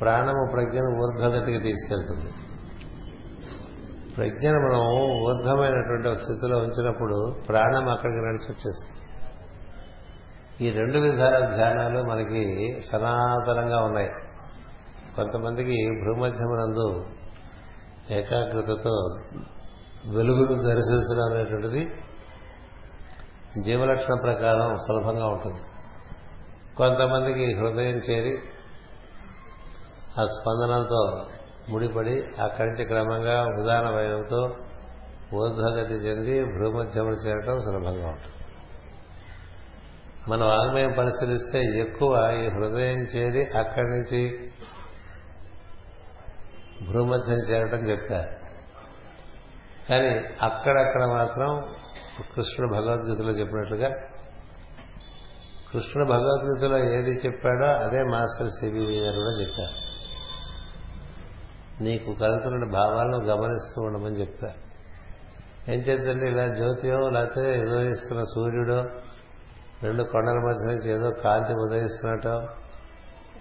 ప్రాణము ప్రజ్ఞను ఊర్ధ్వగతికి తీసుకెళ్తుంది. ప్రజ్ఞను మనం ఊర్ధమైనటువంటి ఒక స్థితిలో ఉంచినప్పుడు ప్రాణం అక్కడికి నడిచి వచ్చేస్తుంది ఈ రెండు విధాల ధ్యానాలు మనకి సనాతనంగా ఉన్నాయి. కొంతమందికి భూమధ్యమునందు ఏకాగ్రతతో వెలుగును దర్శించడం అనేటువంటిది జీవలక్షణ ప్రకారం సులభంగా ఉంటుంది. కొంతమందికి హృదయం చేరి ఆ స్పందనతో ముడిపడి అక్కడి నుంచి క్రమంగా ఉదాహరణ వయంతో ఊర్ధ్వగతి చెంది భూమధ్యములు చేరటం సులభంగా ఉంటుంది. మన వాంగ్మయం పరిశీలిస్తే ఎక్కువ ఈ హృదయం చేరి అక్కడి నుంచి భూమధ్యం చేరటం చెప్పారు. కానీ అక్కడక్కడ మాత్రం కృష్ణుడు భగవద్గీతలో చెప్పినట్లుగా కృష్ణుడు భగవద్గీతలో ఏది చెప్పాడో అదే మాస్టర్ సిబివి గారు కూడా చెప్పారు. నీకు కలుగుతున్న భావాలను గమనిస్తూ ఉండమని చెప్పారు. ఏం చేద్దండి ఇలా జ్యోతియో లేకపోతే ఉదయిస్తున్న సూర్యుడో రెండు కొండల మధ్య నుంచి ఏదో కాంతి ఉదయిస్తున్నట్టో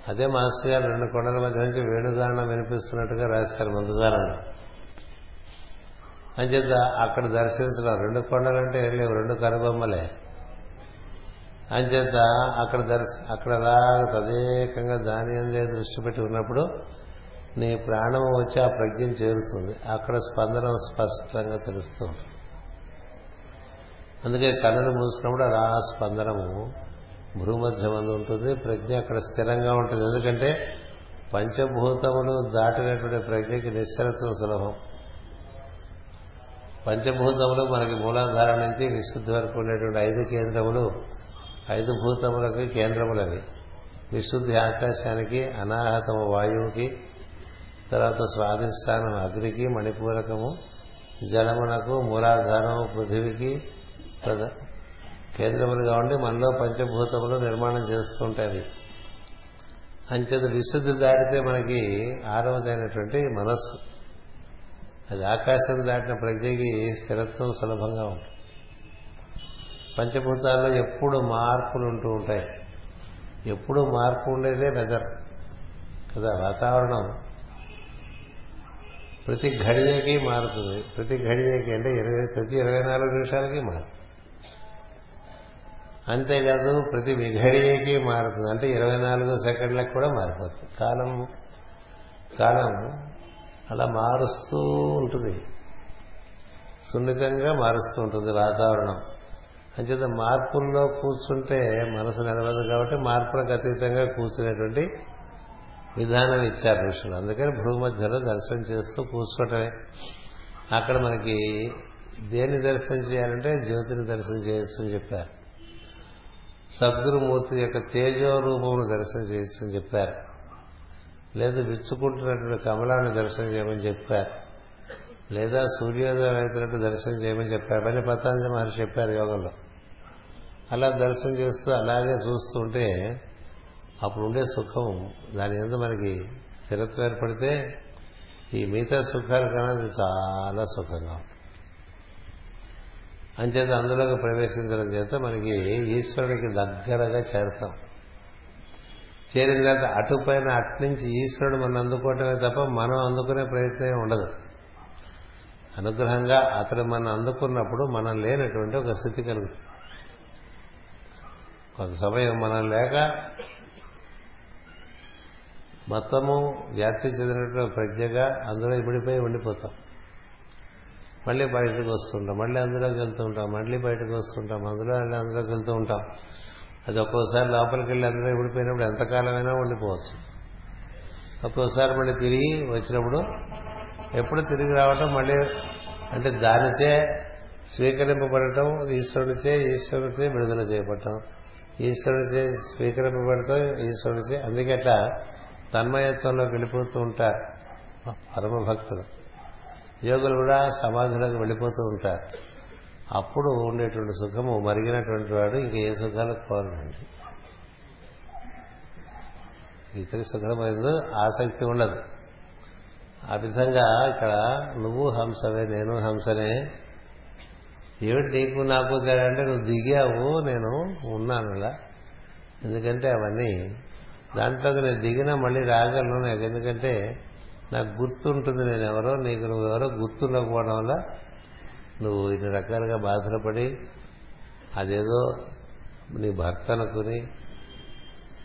అదే మాస్టర్ గారు రెండు కొండల మధ్య నుంచి వేణుగానం వినిపిస్తున్నట్టుగా రాస్తారు ముందుగానంలో అంచేత అక్కడ దర్శించడం రెండు కొండలంటే ఏం లేవు రెండు కనుబొమ్మలే. అంచేత అక్కడ దర్శ అక్కడ అలాగ తదేకంగా దాని అందే దృష్టి పెట్టి ఉన్నప్పుడు నీ ప్రాణం వచ్చి ఆ ప్రజ్ఞం చేరుతుంది. అక్కడ స్పందన స్పష్టంగా తెలుస్తుంది. అందుకే కన్నులు మూసుకున్నప్పుడు అలా స్పందనము భూమధ్యమందు ఉంటుంది. ప్రజ్ఞ అక్కడ స్థిరంగా ఉంటుంది. ఎందుకంటే పంచభూతములు దాటినటువంటి ప్రజ్ఞకి నిశ్చలత్వం సులభం. పంచభూతములు మనకి మూలాధార నుంచి విశుద్ధి వరకు ఉండేటువంటి ఐదు కేంద్రములు ఐదు భూతములకు కేంద్రములవి విశుద్ధి ఆకాశానికి అనాహతము వాయువుకి తర్వాత స్వాధిష్టానం అగ్నికి మణిపూరకము జలమునకు మూలాధారం పృథివికి కేంద్రములుగా ఉండి మనలో పంచభూతములు నిర్మాణం చేస్తుంటాయి. అంచేత విశుద్ధి దాటితే మనకి ఆరవదైనటువంటి మనస్సు. అది ఆకాశం దాటిన ప్రజ్ఞకి స్థిరత్వం సులభంగా ఉంటుంది. పంచభూతాల్లో ఎప్పుడు మార్పులు ఉంటూ ఉంటాయి. ఎప్పుడు మార్పు ఉండేదే వెదర్ కదా వాతావరణం ప్రతి ఘడియకి మారుతుంది. ప్రతి ఘడియకి అంటే ఇరవై ప్రతి ఇరవై నాలుగు నిమిషాలకి మారుతుంది. అంతేకాదు ప్రతి విఘడియకి మారుతుంది. అంటే ఇరవై నాలుగు సెకండ్లకు కూడా మారిపోతుంది. కాలం కాలం అలా మారుస్తూ ఉంటుంది. సున్నితంగా మారుస్తూ ఉంటుంది వాతావరణం. అంచేత మార్పుల్లో కూర్చుంటే మనసు నిలవదు కాబట్టి మార్పులకు అతీతంగా కూర్చునేటువంటి విధానం ఇచ్చారు ఋషులు. అందుకని భూమధ్యలో దర్శనం చేస్తూ కూర్చోటమే. అక్కడ మనకి దేన్ని దర్శనం చేయాలంటే జ్యోతిని దర్శనం చేయొచ్చు అని చెప్పారు. సద్గురుమూర్తి యొక్క తేజో రూపమును దర్శనం చేయొచ్చని చెప్పారు. లేదా విచ్చుకుంటున్నటువంటి కమలాన్ని దర్శనం చేయమని చెప్పారు లేదా సూర్యోదయం అయినట్టు దర్శనం చేయమని చెప్పారు పని పతాంజలి మహర్షి చెప్పారు యోగంలో. అలా దర్శనం చేస్తూ అలాగే చూస్తుంటే అప్పుడు ఉండే సుఖం దాని మీద మనకి స్థిరత్వం ఏర్పడితే ఈ మిగతా సుఖాల కన్నా అది చాలా సుఖంగా ఉంటుంది. అంచేత అందులోకి ప్రవేశించడం చేత మనకి ఈశ్వరుడికి దగ్గరగా చేరతాం. చేరిన తర్వాత అటుపైన అట్నుంచి ఈశ్వరుడు మనం అందుకోవటమే తప్ప మనం అందుకునే ప్రయత్నం ఉండదు. అనుగ్రహంగా అతడు మనం అందుకున్నప్పుడు మనం లేనటువంటి ఒక స్థితి కలుగుతుంది. కొంత సమయం మనం లేక మొత్తము వ్యాప్తి చెందినటువంటి ప్రజ్ఞగా అందులో ఇమిడిపోయి ఉండిపోతాం. మళ్ళీ బయటకు వస్తుంటాం మళ్ళీ అందులోకి వెళ్తూ ఉంటాం మళ్ళీ బయటకు వస్తుంటాం అందులో వెళ్ళి అందులోకి వెళ్తూ ఉంటాం. అది ఒక్కోసారి లోపలికి వెళ్ళి అందులో ఊడిపోయినప్పుడు ఎంతకాలమైనా ఉండిపోవచ్చు. ఒక్కోసారి మళ్ళీ తిరిగి వచ్చినప్పుడు ఎప్పుడు తిరిగి రావటం మళ్ళీ అంటే దానిచే స్వీకరింపబడటం ఈశ్వరుడిచే ఈశ్వరుడిచే విడుదల చేయబడటం. ఈశ్వరుడిచే స్వీకరింపబడటం ఈశ్వరుడిచే అందుకే తన్మయత్వంలోకి వెళ్ళిపోతూ ఉంటారు పరమ భక్తులు యోగులు కూడా సమాధిలోకి వెళ్ళిపోతూ ఉంటారు. అప్పుడు ఉండేటువంటి సుఖము మరిగినటువంటి వాడు ఇంక ఏ సుఖాలు కోరండి ఇతర సుఖం ఎందు ఆసక్తి ఉండదు. ఆ విధంగా ఇక్కడ నువ్వు హంసవే నేను హంసనే. ఏమిటి నీకు నాకు అంటే నువ్వు దిగావు నేను ఉన్నాను అలా ఎందుకంటే అవన్నీ దాంట్లోకి నేను దిగినా మళ్ళీ రాగలను నాకు. ఎందుకంటే నాకు గుర్తుంటుంది నేను ఎవరో నీకు నువ్వెవరో గుర్తుండకపోవడం వల్ల నువ్వు ఇన్ని రకాలుగా బాధలు పడి అదేదో నీ భర్త అనుకుని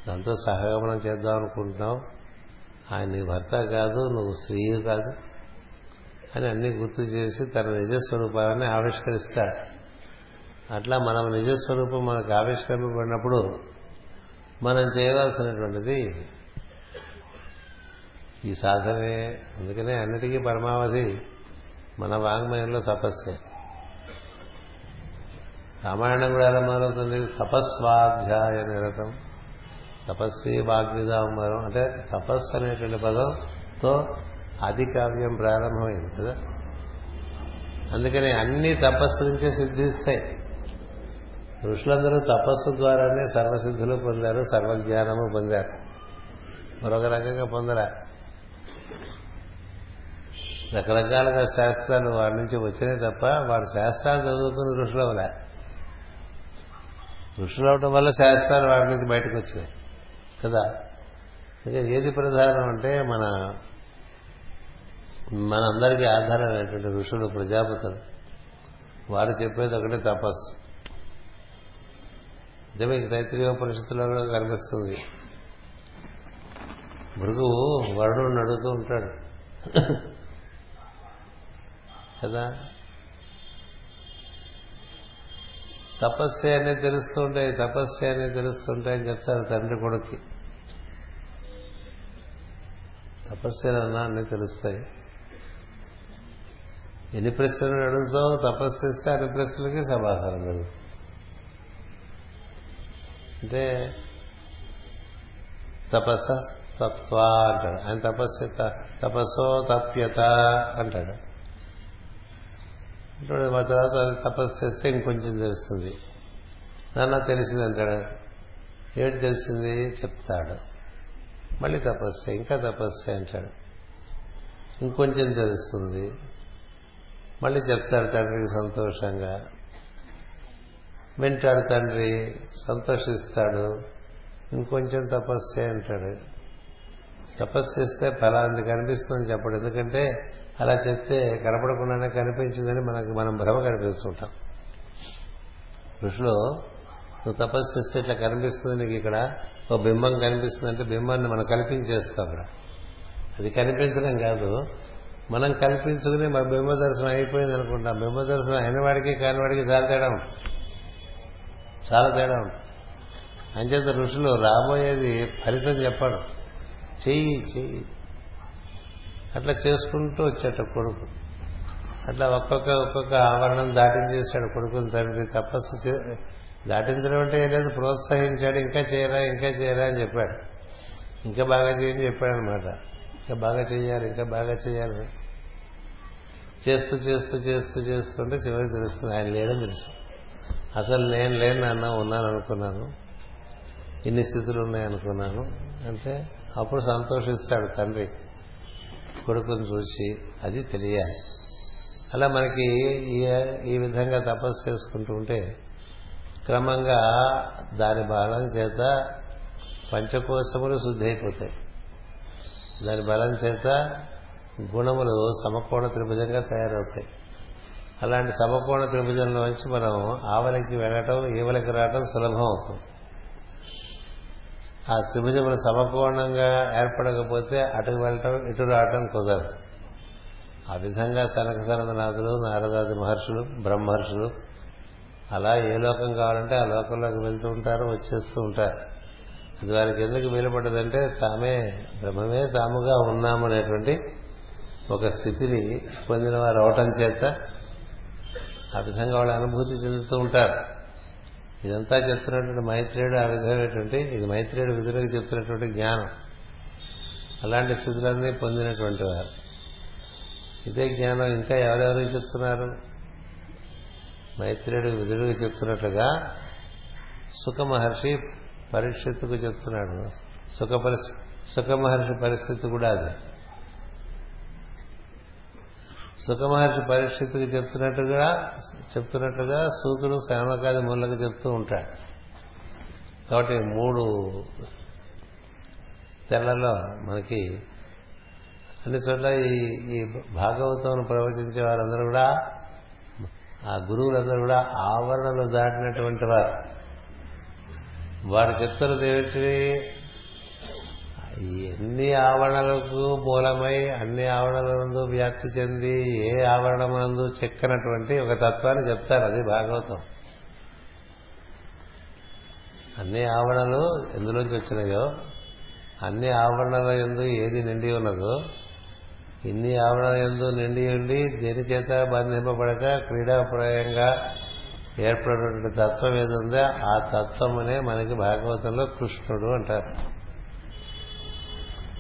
దాంతో సహగమనం చేద్దాం అనుకుంటున్నావు. ఆయన నీ భర్త కాదు నువ్వు స్త్రీ కాదు అని అన్ని గుర్తు చేసి తన నిజస్వరూపాన్ని ఆవిష్కరిస్తాడు. అట్లా మనం నిజస్వరూపం మనకు ఆవిష్కరింపబడినప్పుడు మనం చేయవలసినటువంటిది ఈ సాధనే అందుకనే అన్నిటికీ పరమావధి. మన వాంగ్మయంలో తపస్సే. రామాయణం కూడా ఎలా మొదలవుతుంది? తపస్వాధ్యాయ నిరతం. తపస్వి వాగ్విదాంబరం. అంటే తపస్సు అనేటువంటి పదంతో ఆది కావ్యం ప్రారంభమైంది కదా? అందుకని అన్ని తపస్సు నుంచే సిద్ధిస్తాయి. ఋషులందరూ తపస్సు ద్వారానే సర్వసిద్ధులు పొందారు సర్వజ్ఞానము పొందారు. మరొక రకంగా పొందరా? రకరకాలుగా శాస్త్రాలు వాడి నుంచి వచ్చినాయి తప్ప వాడు శాస్త్రాలు చదువుకుని ఋషులు అవలే ఋషులు అవటం వల్ల శాస్త్రాలు వాడి నుంచి బయటకు వచ్చినాయి. కదా? ఇక ఏది ప్రధానం అంటే మన మనందరికీ ఆధారమైనటువంటి ఋషులు ప్రజాపతులు. వారు చెప్పేది ఒకటే తపస్సు. అంటే మీకు తైత్రీయోపనిషత్తులో కూడా కనిపిస్తుంది. భృగువు వరుణుడు అడుగుతూ ఉంటాడు. కదా? తపస్సు అనేది తెలుస్తుంటాయి తపస్సు అనేది తెలుస్తుంటాయి అని చెప్తారు తండ్రి కొడుక్కి. తపస్సులన్నా అన్నీ తెలుస్తాయి. ఎన్ని ప్రశ్నలు అడుగుతావు? తపస్సు ఇస్తే అన్ని ప్రశ్నలకి సమాధానం పెరుగుతుంది. అంటే తపస్స? తత్వ అంటాడు. ఆయన తపస్సు తపస్సో తప్యత అంటాడు. అంటే మా తర్వాత అది తపస్సు చేస్తే ఇంకొంచెం తెలుస్తుంది. నాన్న తెలిసింది అంటాడు. ఏడు తెలిసింది? చెప్తాడు. మళ్ళీ తపస్సు ఇంకా తపస్సు అంటాడు. ఇంకొంచెం తెలుస్తుంది. మళ్ళీ చెప్తాడు తండ్రికి సంతోషంగా. వింటాడు తండ్రి సంతోషిస్తాడు. ఇంకొంచెం తపస్సు అంటాడు. తపస్సు చేస్తే ఫలాంది కనిపిస్తుందని చెప్పడు. ఎందుకంటే అలా చెప్తే కనపడకుండానే కనిపించిందని మనకు మనం భ్రమ కనిపిస్తుంటాం ఋషులు నువ్వు తపస్సు చేస్తే ఇట్లా కనిపిస్తుంది నీకు ఇక్కడ? ఓ బింబం కనిపిస్తుంది అంటే బింబాన్ని మనం కల్పించేస్తాం అక్కడ అది కనిపించడం కాదు. మనం కల్పించుకుని మన బింబ దర్శనం అయిపోయింది అనుకుంటాం. బింబ దర్శనం అయిన వాడికి కాని వాడికి చాలా తేడా ఉంటుంది చాలా తేడా ఉంటుంది అంచేత ఋషులు రాబోయేది ఫలితం చెప్పడం చెయ్యి చెయ్యి. అట్లా చేసుకుంటూ వచ్చాట కొడుకు. అట్లా ఒక్కొక్క ఒక్కొక్క ఆవరణం దాటించేశాడు కొడుకుని తండ్రి తపస్సు దాటించడం అంటే ఏం లేదు ప్రోత్సహించాడు ఇంకా చేయరా ఇంకా చేయరా అని చెప్పాడు. ఇంకా బాగా చేయని చెప్పాడు అనమాట ఇంకా బాగా చేయాలి ఇంకా బాగా చేయాలి. చేస్తూ చేస్తూ చేస్తూ చేస్తుంటే చివరికి తెలుస్తుంది ఆయన లేడని తెలుసు. అసలు నేను లేని నాన్న ఉన్నాను అనుకున్నాను. ఇన్ని స్థితులు ఉన్నాయనుకున్నాను. అంటే అప్పుడు సంతోషిస్తాడు తండ్రి. కొడుకుని చూసి అది తెలియాలి. అలా మనకి ఈ ఈ విధంగా తపస్సు చేసుకుంటూ ఉంటే క్రమంగా దాని బలం చేత పంచకోశములు శుద్ధి అయిపోతాయి దాని బలం చేత గుణములు సమకోణ త్రిభుజంగా తయారవుతాయి. అలాంటి సమకోణ త్రిభుజంలో నుంచి మనం ఆవలికి వెళ్ళటం ఈవలికి రావటం సులభం అవుతుంది. ఆ త్రిభుజములు సమకోణంగా ఏర్పడకపోతే అటుకు వెళ్ళటం ఇటు రావటం కుదరదు. ఆ విధంగా సనక సనదనాథులు నారదాది మహర్షులు బ్రహ్మర్షులు అలా ఏ లోకం కావాలంటే ఆ లోకంలోకి వెళ్తూ ఉంటారు వచ్చేస్తూ ఉంటారు. అది వారికి ఎందుకు వీలుపడ్డదంటే తామే బ్రహ్మమే తాముగా ఉన్నామనేటువంటి ఒక స్థితిని పొందిన వారు అవటం చేత ఆ విధంగా వాళ్ళు అనుభూతి చెందుతూ ఉంటారు. ఇదంతా చెప్తున్నటువంటి మైత్రేయుడు ఆ విధమైనటువంటి ఇది మైత్రేయుడు విధులకు చెప్తున్నటువంటి జ్ఞానం. అలాంటి స్థితులన్నీ పొందినటువంటి వారు. ఇదే జ్ఞానం ఇంకా ఎవరెవరికి చెప్తున్నారు? మైత్రేయుడు విధుడికి చెప్తున్నట్లుగా సుఖ మహర్షి పరీక్షిత్తుకు చెప్తున్నాడు. సుఖ పరిస్థితి సుఖ మహర్షి పరిస్థితి కూడా అది. సుఖమహర్షి పరీక్షిత్తుకి చెప్తున్నట్టుగా చెప్తున్నట్టుగా సూతుడు శ్యామకాది ముళ్ళకి చెప్తూ ఉంటాడు. కాబట్టి మూడు తెల్లలో మనకి అన్ని చోట్ల ఈ ఈ భాగవతం ప్రవచించే వారందరూ కూడా ఆ గురువులందరూ కూడా ఆవరణలు దాటినటువంటి వారు. వారు చెప్తున్నది ఏమిటి? ఎన్ని ఆవరణలకు మూలమై అన్ని ఆవరణలందు వ్యాప్తి చెంది ఏ ఆవరణమందు చెక్కనటువంటి ఒక తత్వాన్ని చెప్తారు అది భాగవతం. అన్ని ఆవరణలు ఎందులోంచి వచ్చినాయో అన్ని ఆవరణల ఎందు ఏది నిండి ఉన్నదో ఇన్ని ఆవరణల ఎందు నిండి ఉండి దేని చేత బంధింపబడక క్రీడాప్రాయంగా ఏర్పడినటువంటి తత్వం ఏది ఉందో ఆ తత్వమనే మనకి భాగవతంలో కృష్ణుడు అంటారు.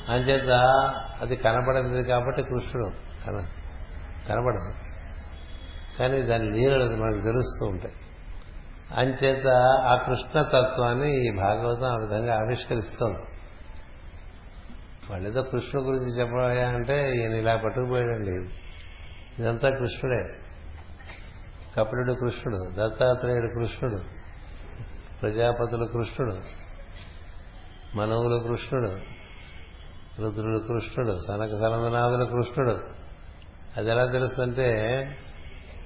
అంచేత అది కనపడింది కాబట్టి కృష్ణుడు కన కనపడదు కానీ దాని లీలలు మనకు తెలుస్తూ ఉంటాయి. అంచేత ఆ కృష్ణతత్వాన్ని ఈ భాగవతం ఆ విధంగా ఆవిష్కరిస్తోంది. వాళ్ళేదో కృష్ణుడు గురించి చెప్పబోయా అంటే ఈయన ఇలా పట్టుకుపోయాడండి ఇదంతా కృష్ణుడే. కపిలుడు కృష్ణుడు దత్తాత్రేయుడు కృష్ణుడు ప్రజాపతులు కృష్ణుడు మనవులు కృష్ణుడు రుద్రుడు కృష్ణుడు సనక సనందనాథుడు కృష్ణుడు. అది ఎలా తెలుస్తుంటే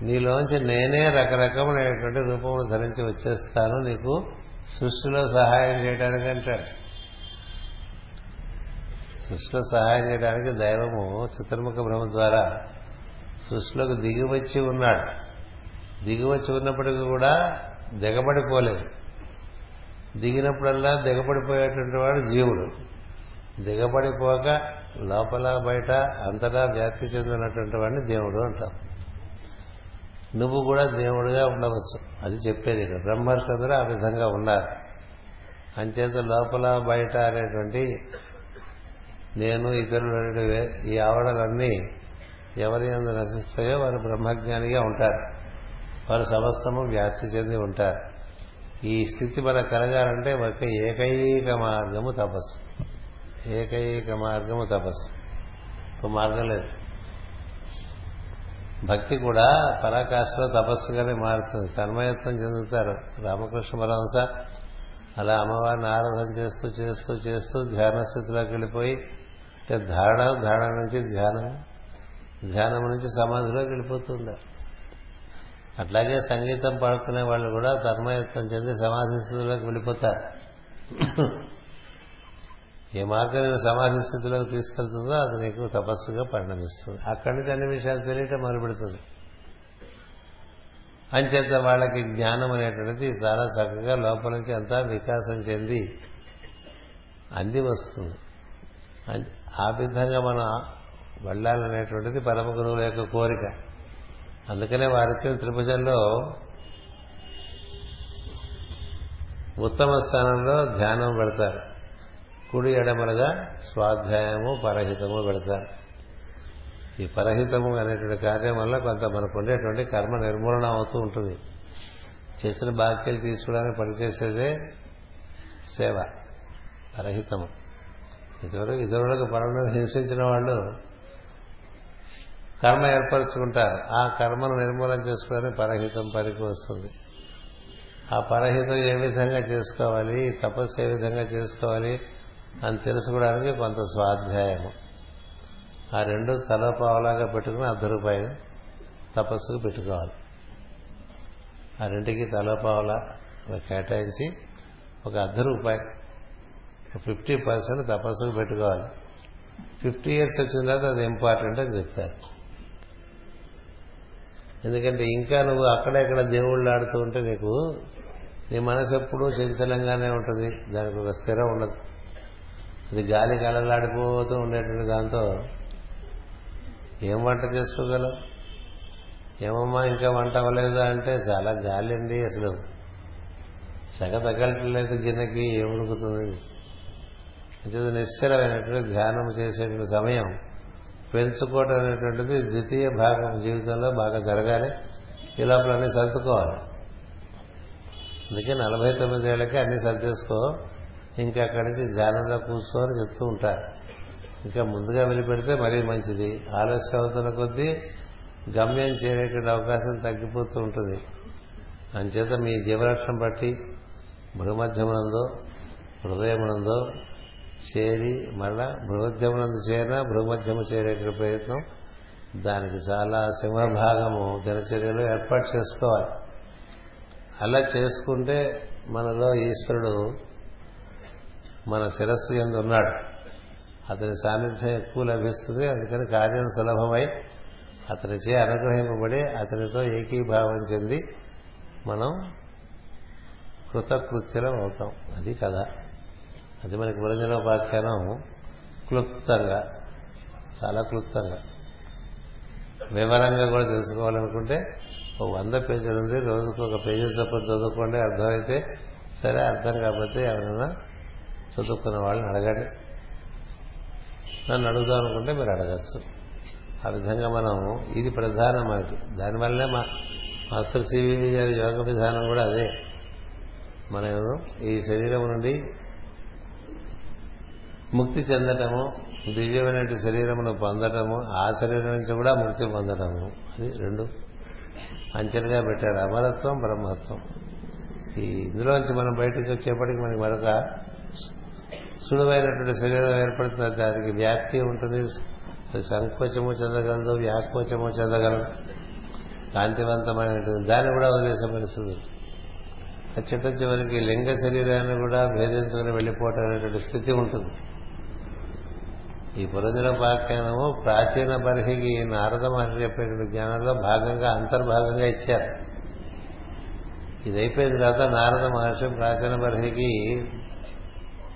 నీలోంచి నేనే రకరకమైనటువంటి రూపములు ధరించి వచ్చేస్తాను నీకు సృష్టిలో సహాయం చేయడానికి అంటాడు. సృష్టిలో సహాయం చేయడానికి దైవము చిత్రముఖ బ్రహ్మ ద్వారా సృష్టిలోకి దిగివచ్చి ఉన్నాడు. దిగివచ్చి ఉన్నప్పటికీ కూడా దిగబడిపోలేదు. దిగినప్పుడల్లా దిగబడిపోయేటువంటి వాడు జీవుడు. దిగబడిపోక లోపల బయట అంతటా వ్యాప్తి చెందినటువంటి వాడిని దేవుడు అంటాం. నువ్వు కూడా దేవుడుగా ఉండవచ్చు. అది చెప్పేది ఇక్కడ. బ్రహ్మర్షులందరూ ఆ విధంగా ఉన్నారు. అంచేత లోపల బయట అనేటువంటి నేను ఇతరులు ఈ ఆవడలన్నీ ఎవరి ఎందు నశిస్తాయో వారు బ్రహ్మజ్ఞానిగా ఉంటారు. వారు సమస్తము వ్యాప్తి చెంది ఉంటారు. ఈ స్థితి మనకు కలగాలంటే ఒక ఏకైక మార్గము తపస్సు. ఏకైక మార్గము తపస్సు. ఒక మార్గం లేదు. భక్తి కూడా పరాకాశలో తపస్సుగానే మారుతుంది. తన్మయత్వం చెందుతారు. రామకృష్ణ పరహంస అలా అమ్మవారిని ఆరాధన చేస్తూ చేస్తూ చేస్తూ ధ్యాన స్థితిలోకి వెళ్ళిపోయి అంటే ధారణ ధారణ నుంచి ధ్యానం ధ్యానం నుంచి సమాధిలోకి వెళ్ళిపోతుండే అట్లాగే సంగీతం పాడుకునే వాళ్ళు కూడా తన్మయత్వం చెంది సమాధి స్థితిలోకి వెళ్ళిపోతారు. ఏ మార్గం నేను సమాధి స్థితిలోకి తీసుకెళ్తుందో అది నీకు తపస్సుగా పరిణమిస్తుంది. అక్కడి నుంచి అన్ని విషయాలు తెలియటం మొదలుపెడుతుంది. అంచేత వాళ్ళకి జ్ఞానం అనేటువంటిది చాలా చక్కగా లోపల నుంచి అంతా వికాసం చెంది అంది వస్తుంది. ఆ విధంగా మనం వెళ్ళాలనేటువంటిది పరమ గురువుల యొక్క కోరిక. అందుకనే వారిచ్చిన త్రిభుజంలో ఉత్తమ స్థానంలో ధ్యానం పెడతారు. కుడి ఎడమలుగా స్వాధ్యాయము పరహితము పెడతారు. ఈ పరహితము అనేటువంటి కార్యం వల్ల కొంత మనకు ఉండేటువంటి కర్మ నిర్మూలన అవుతూ ఉంటుంది. చేసిన బాక్యలు తీసుకోవడానికి పనిచేసేదే సేవ పరహితము. ఇతరులకు ఇతరులకు పనులను హింసించిన వాళ్ళు కర్మ ఏర్పరచుకుంటారు. ఆ కర్మను నిర్మూలన చేసుకోవడానికి పరహితం పనికి వస్తుంది. ఆ పరహితం ఏ విధంగా చేసుకోవాలి తపస్సు ఏ విధంగా చేసుకోవాలి అని తెలుసుకోవడానికి కొంత స్వాధ్యాయము. ఆ రెండు తల పావలాగా పెట్టుకుని అర్ధ రూపాయలు తపస్సుకు పెట్టుకోవాలి. ఆ రెండుకి తల పావలా కేటాయించి ఒక అర్ధ రూపాయి ఫిఫ్టీ పర్సెంట్ తపస్సుకు పెట్టుకోవాలి. ఫిఫ్టీ ఇయర్స్ వచ్చిన తర్వాత అది ఇంపార్టెంట్ అని చెప్పారు. ఎందుకంటే ఇంకా నువ్వు అక్కడెక్కడ దేవుళ్ళు ఆడుతూ ఉంటే నీకు నీ మనసు ఎప్పుడూ చంచలంగానే ఉంటుంది. దానికి ఒక స్థిరం ఉండదు. అది గాలి గలలాడిపోతూ ఉండేటువంటి దాంతో ఏం వంట చేసుకోగలవు ఏమమ్మా ఇంకా వంట అవ్వలేదా అంటే చాలా గాలి అండి అసలు. సగ తగ్గట్లేదు గిన్నెకి ఏముడుకుతుంది అంచేది నిశ్చలమైనటువంటి ధ్యానం చేసేటువంటి సమయం. పెంచుకోవటం అనేటువంటిది ద్వితీయ భాగం జీవితంలో బాగా జరగాలి. ఈ లోపల అన్ని సర్దుకోవాలి. అందుకే నలభై తొమ్మిదేళ్ళకి అన్ని సర్దేసుకో. ఇంకా అక్కడి నుంచి ధ్యానంలో కూర్చోని చెప్తూ ఉంటారు. ఇంకా ముందుగా వెళ్ళిపెడితే మరీ మంచిది. ఆలస్యం అవుతున్న కొద్దీ గమ్యం చేరేటువంటి అవకాశం తగ్గిపోతూ ఉంటుంది. అంచేత మీ జీవలక్షణం బట్టి భూమధ్యమునందో హృదయమునందో చేరి మళ్ళా బృహోద్యమునందు చేరినా భూమధ్యము చేరేటువంటి ప్రయత్నం దానికి చాలా సింహభాగము. దినచర్యలో ఏర్పాటు చేసుకోవాలి. అలా చేసుకుంటే మనలో ఈశ్వరుడు మన శిరస్సు ఎందు ఉన్నాడు. అతని సాన్నిధ్యం ఎక్కువ లభిస్తుంది. అందుకని కార్యం సులభమై అతనిచే అనుగ్రహింపబడి అతనితో ఏకీభావం చెంది మనం కృతకృత్యలం అవుతాం. అది కథ. అది మనకి పురంజనోపాఖ్యానం క్లుప్తంగా చాలా క్లుప్తంగా. వివరంగా కూడా తెలుసుకోవాలనుకుంటే ఓ వంద పేజీలు ఉంది. రోజుకు ఒక పేజీ చొప్పున చదువుకోండి అర్థమైతే సరే అర్థం కాకపోతే ఎవరైనా చదువుకున్న వాళ్ళని అడగండి. నన్ను అడుగుదాం అనుకుంటే మీరు అడగచ్చు. ఆ విధంగా మనం ఇది ప్రధానం మనకి దానివల్లనే మా మాస్టర్ సివి గారి యోగ విధానం కూడా అదే. మనం ఈ శరీరం నుండి ముక్తి చెందటము దివ్యమైన శరీరమును పొందటము ఆ శరీరం నుంచి కూడా ముక్తి పొందటము. అది రెండు. అంచెలుగా పెట్టాడు అమరత్వం బ్రహ్మత్వం. ఈ ఇందులోంచి మనం బయటకు వచ్చేప్పటికి మనకి మరొక సులువైనటువంటి శరీరం ఏర్పడుతుంది. దానికి వ్యాప్తి ఉంటుంది. అది సంకోచము చెందగలదు వ్యాకోచము చెందగలదు. కాంతివంతమై ఉంటుంది దాన్ని కూడా వదిలేసే పరిస్థితి చిట్ట చివరికి లింగ శరీరాన్ని కూడా భేదించుకుని వెళ్ళిపోవటం అనేటువంటి స్థితి ఉంటుంది. ఈ పురంజనోపాఖ్యానము ప్రాచీన పరిహికి నారద మహర్షి చెప్పేటువంటి జ్ఞానంలో భాగంగా అంతర్భాగంగా ఇచ్చారు. ఇది అయిపోయిన తర్వాత నారద మహర్షి ప్రాచీన పరిహికి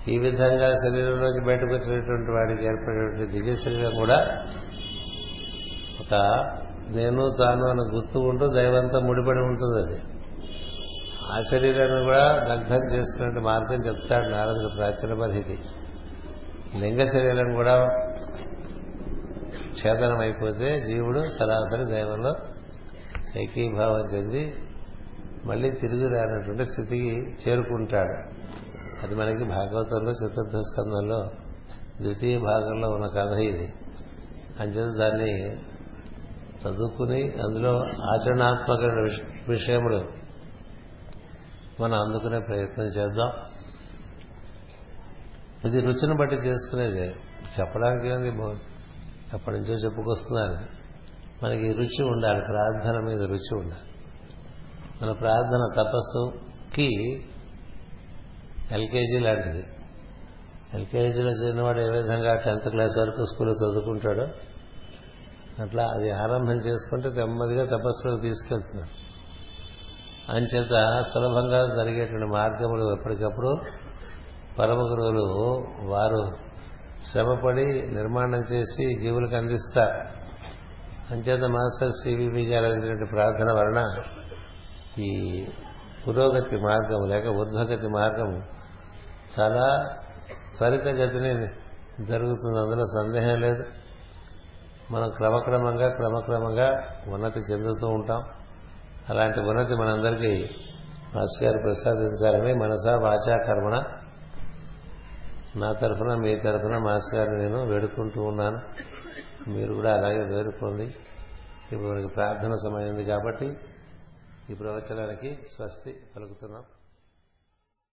ఈ విధంగా శరీరంలోకి బయటకు వచ్చినటువంటి వాడికి ఏర్పడేటువంటి దివ్య శరీరం కూడా ఒక నేను తాను అని గుర్తు ఉంటూ దైవంతో ముడిపడి ఉంటుంది అది. ఆ శరీరాన్ని కూడా దగ్ధం చేసుకునే మార్గం చెప్తాడు నారదుడు ప్రాచీన పరిధికి లింగ శరీరం కూడా ఛేదనం అయిపోతే జీవుడు సరాసరి దైవంలో ఏకీభావం చెంది మళ్ళీ తిరిగి రానటువంటి స్థితికి చేరుకుంటాడు. అది మనకి భాగవతంలో చతుర్థ స్కందంలో ద్వితీయ భాగంలో ఉన్న కథ ఇది. అంచేత దాన్ని చదువుకుని అందులో ఆచరణాత్మక విషయములు మనం అందుకునే ప్రయత్నం చేద్దాం. ఇది రుచిని బట్టి చేసుకునేది. చెప్పడానికి ఏంది ఎప్పటి నుంచో చెప్పుకొస్తున్నారు. మనకి రుచి ఉండాలి ప్రార్థన మీద రుచి ఉండాలి. మన ప్రార్థన తపస్సుకి ఎల్కేజీ లాంటిది. ఎల్కేజీలో చిన్నవాడు ఏ విధంగా టెన్త్ క్లాస్ వరకు స్కూల్లో చదువుకుంటాడో అట్లా అది ఆరంభం చేసుకుంటే నెమ్మదిగా తపస్సులోకి తీసుకెళ్తున్నాడు అంచేత సులభంగా జరిగేటువంటి మార్గములు ఎప్పటికప్పుడు పరమ గురువులు వారు శ్రమపడి నిర్మాణం చేసి జీవులకు అందిస్తారు అంచేత మాస్టర్ సివివి గారు అందించినటువంటి ప్రార్థన వలన ఈ పురోగతి మార్గం లేక ఉద్భగతి మార్గం చాలా త్వరితగతిని జరుగుతుంది. అందులో సందేహం లేదు. మనం క్రమక్రమంగా క్రమక్రమంగా ఉన్నతి చెందుతూ ఉంటాం. అలాంటి ఉన్నతి మనందరికీ మాస్టర్ గారు ప్రసాదించాలని మనసా వాచా కర్మణ. నా తరఫున మీ తరఫున మాస్టర్ గారిని నేను వేడుకుంటూ ఉన్నాను. మీరు కూడా అలాగే వేడుకోండి. ఇప్పుడు మనకి ప్రార్థన సమయం ఉంది కాబట్టి ఈ ప్రవచనానికి స్వస్తి పలుకుతున్నాం.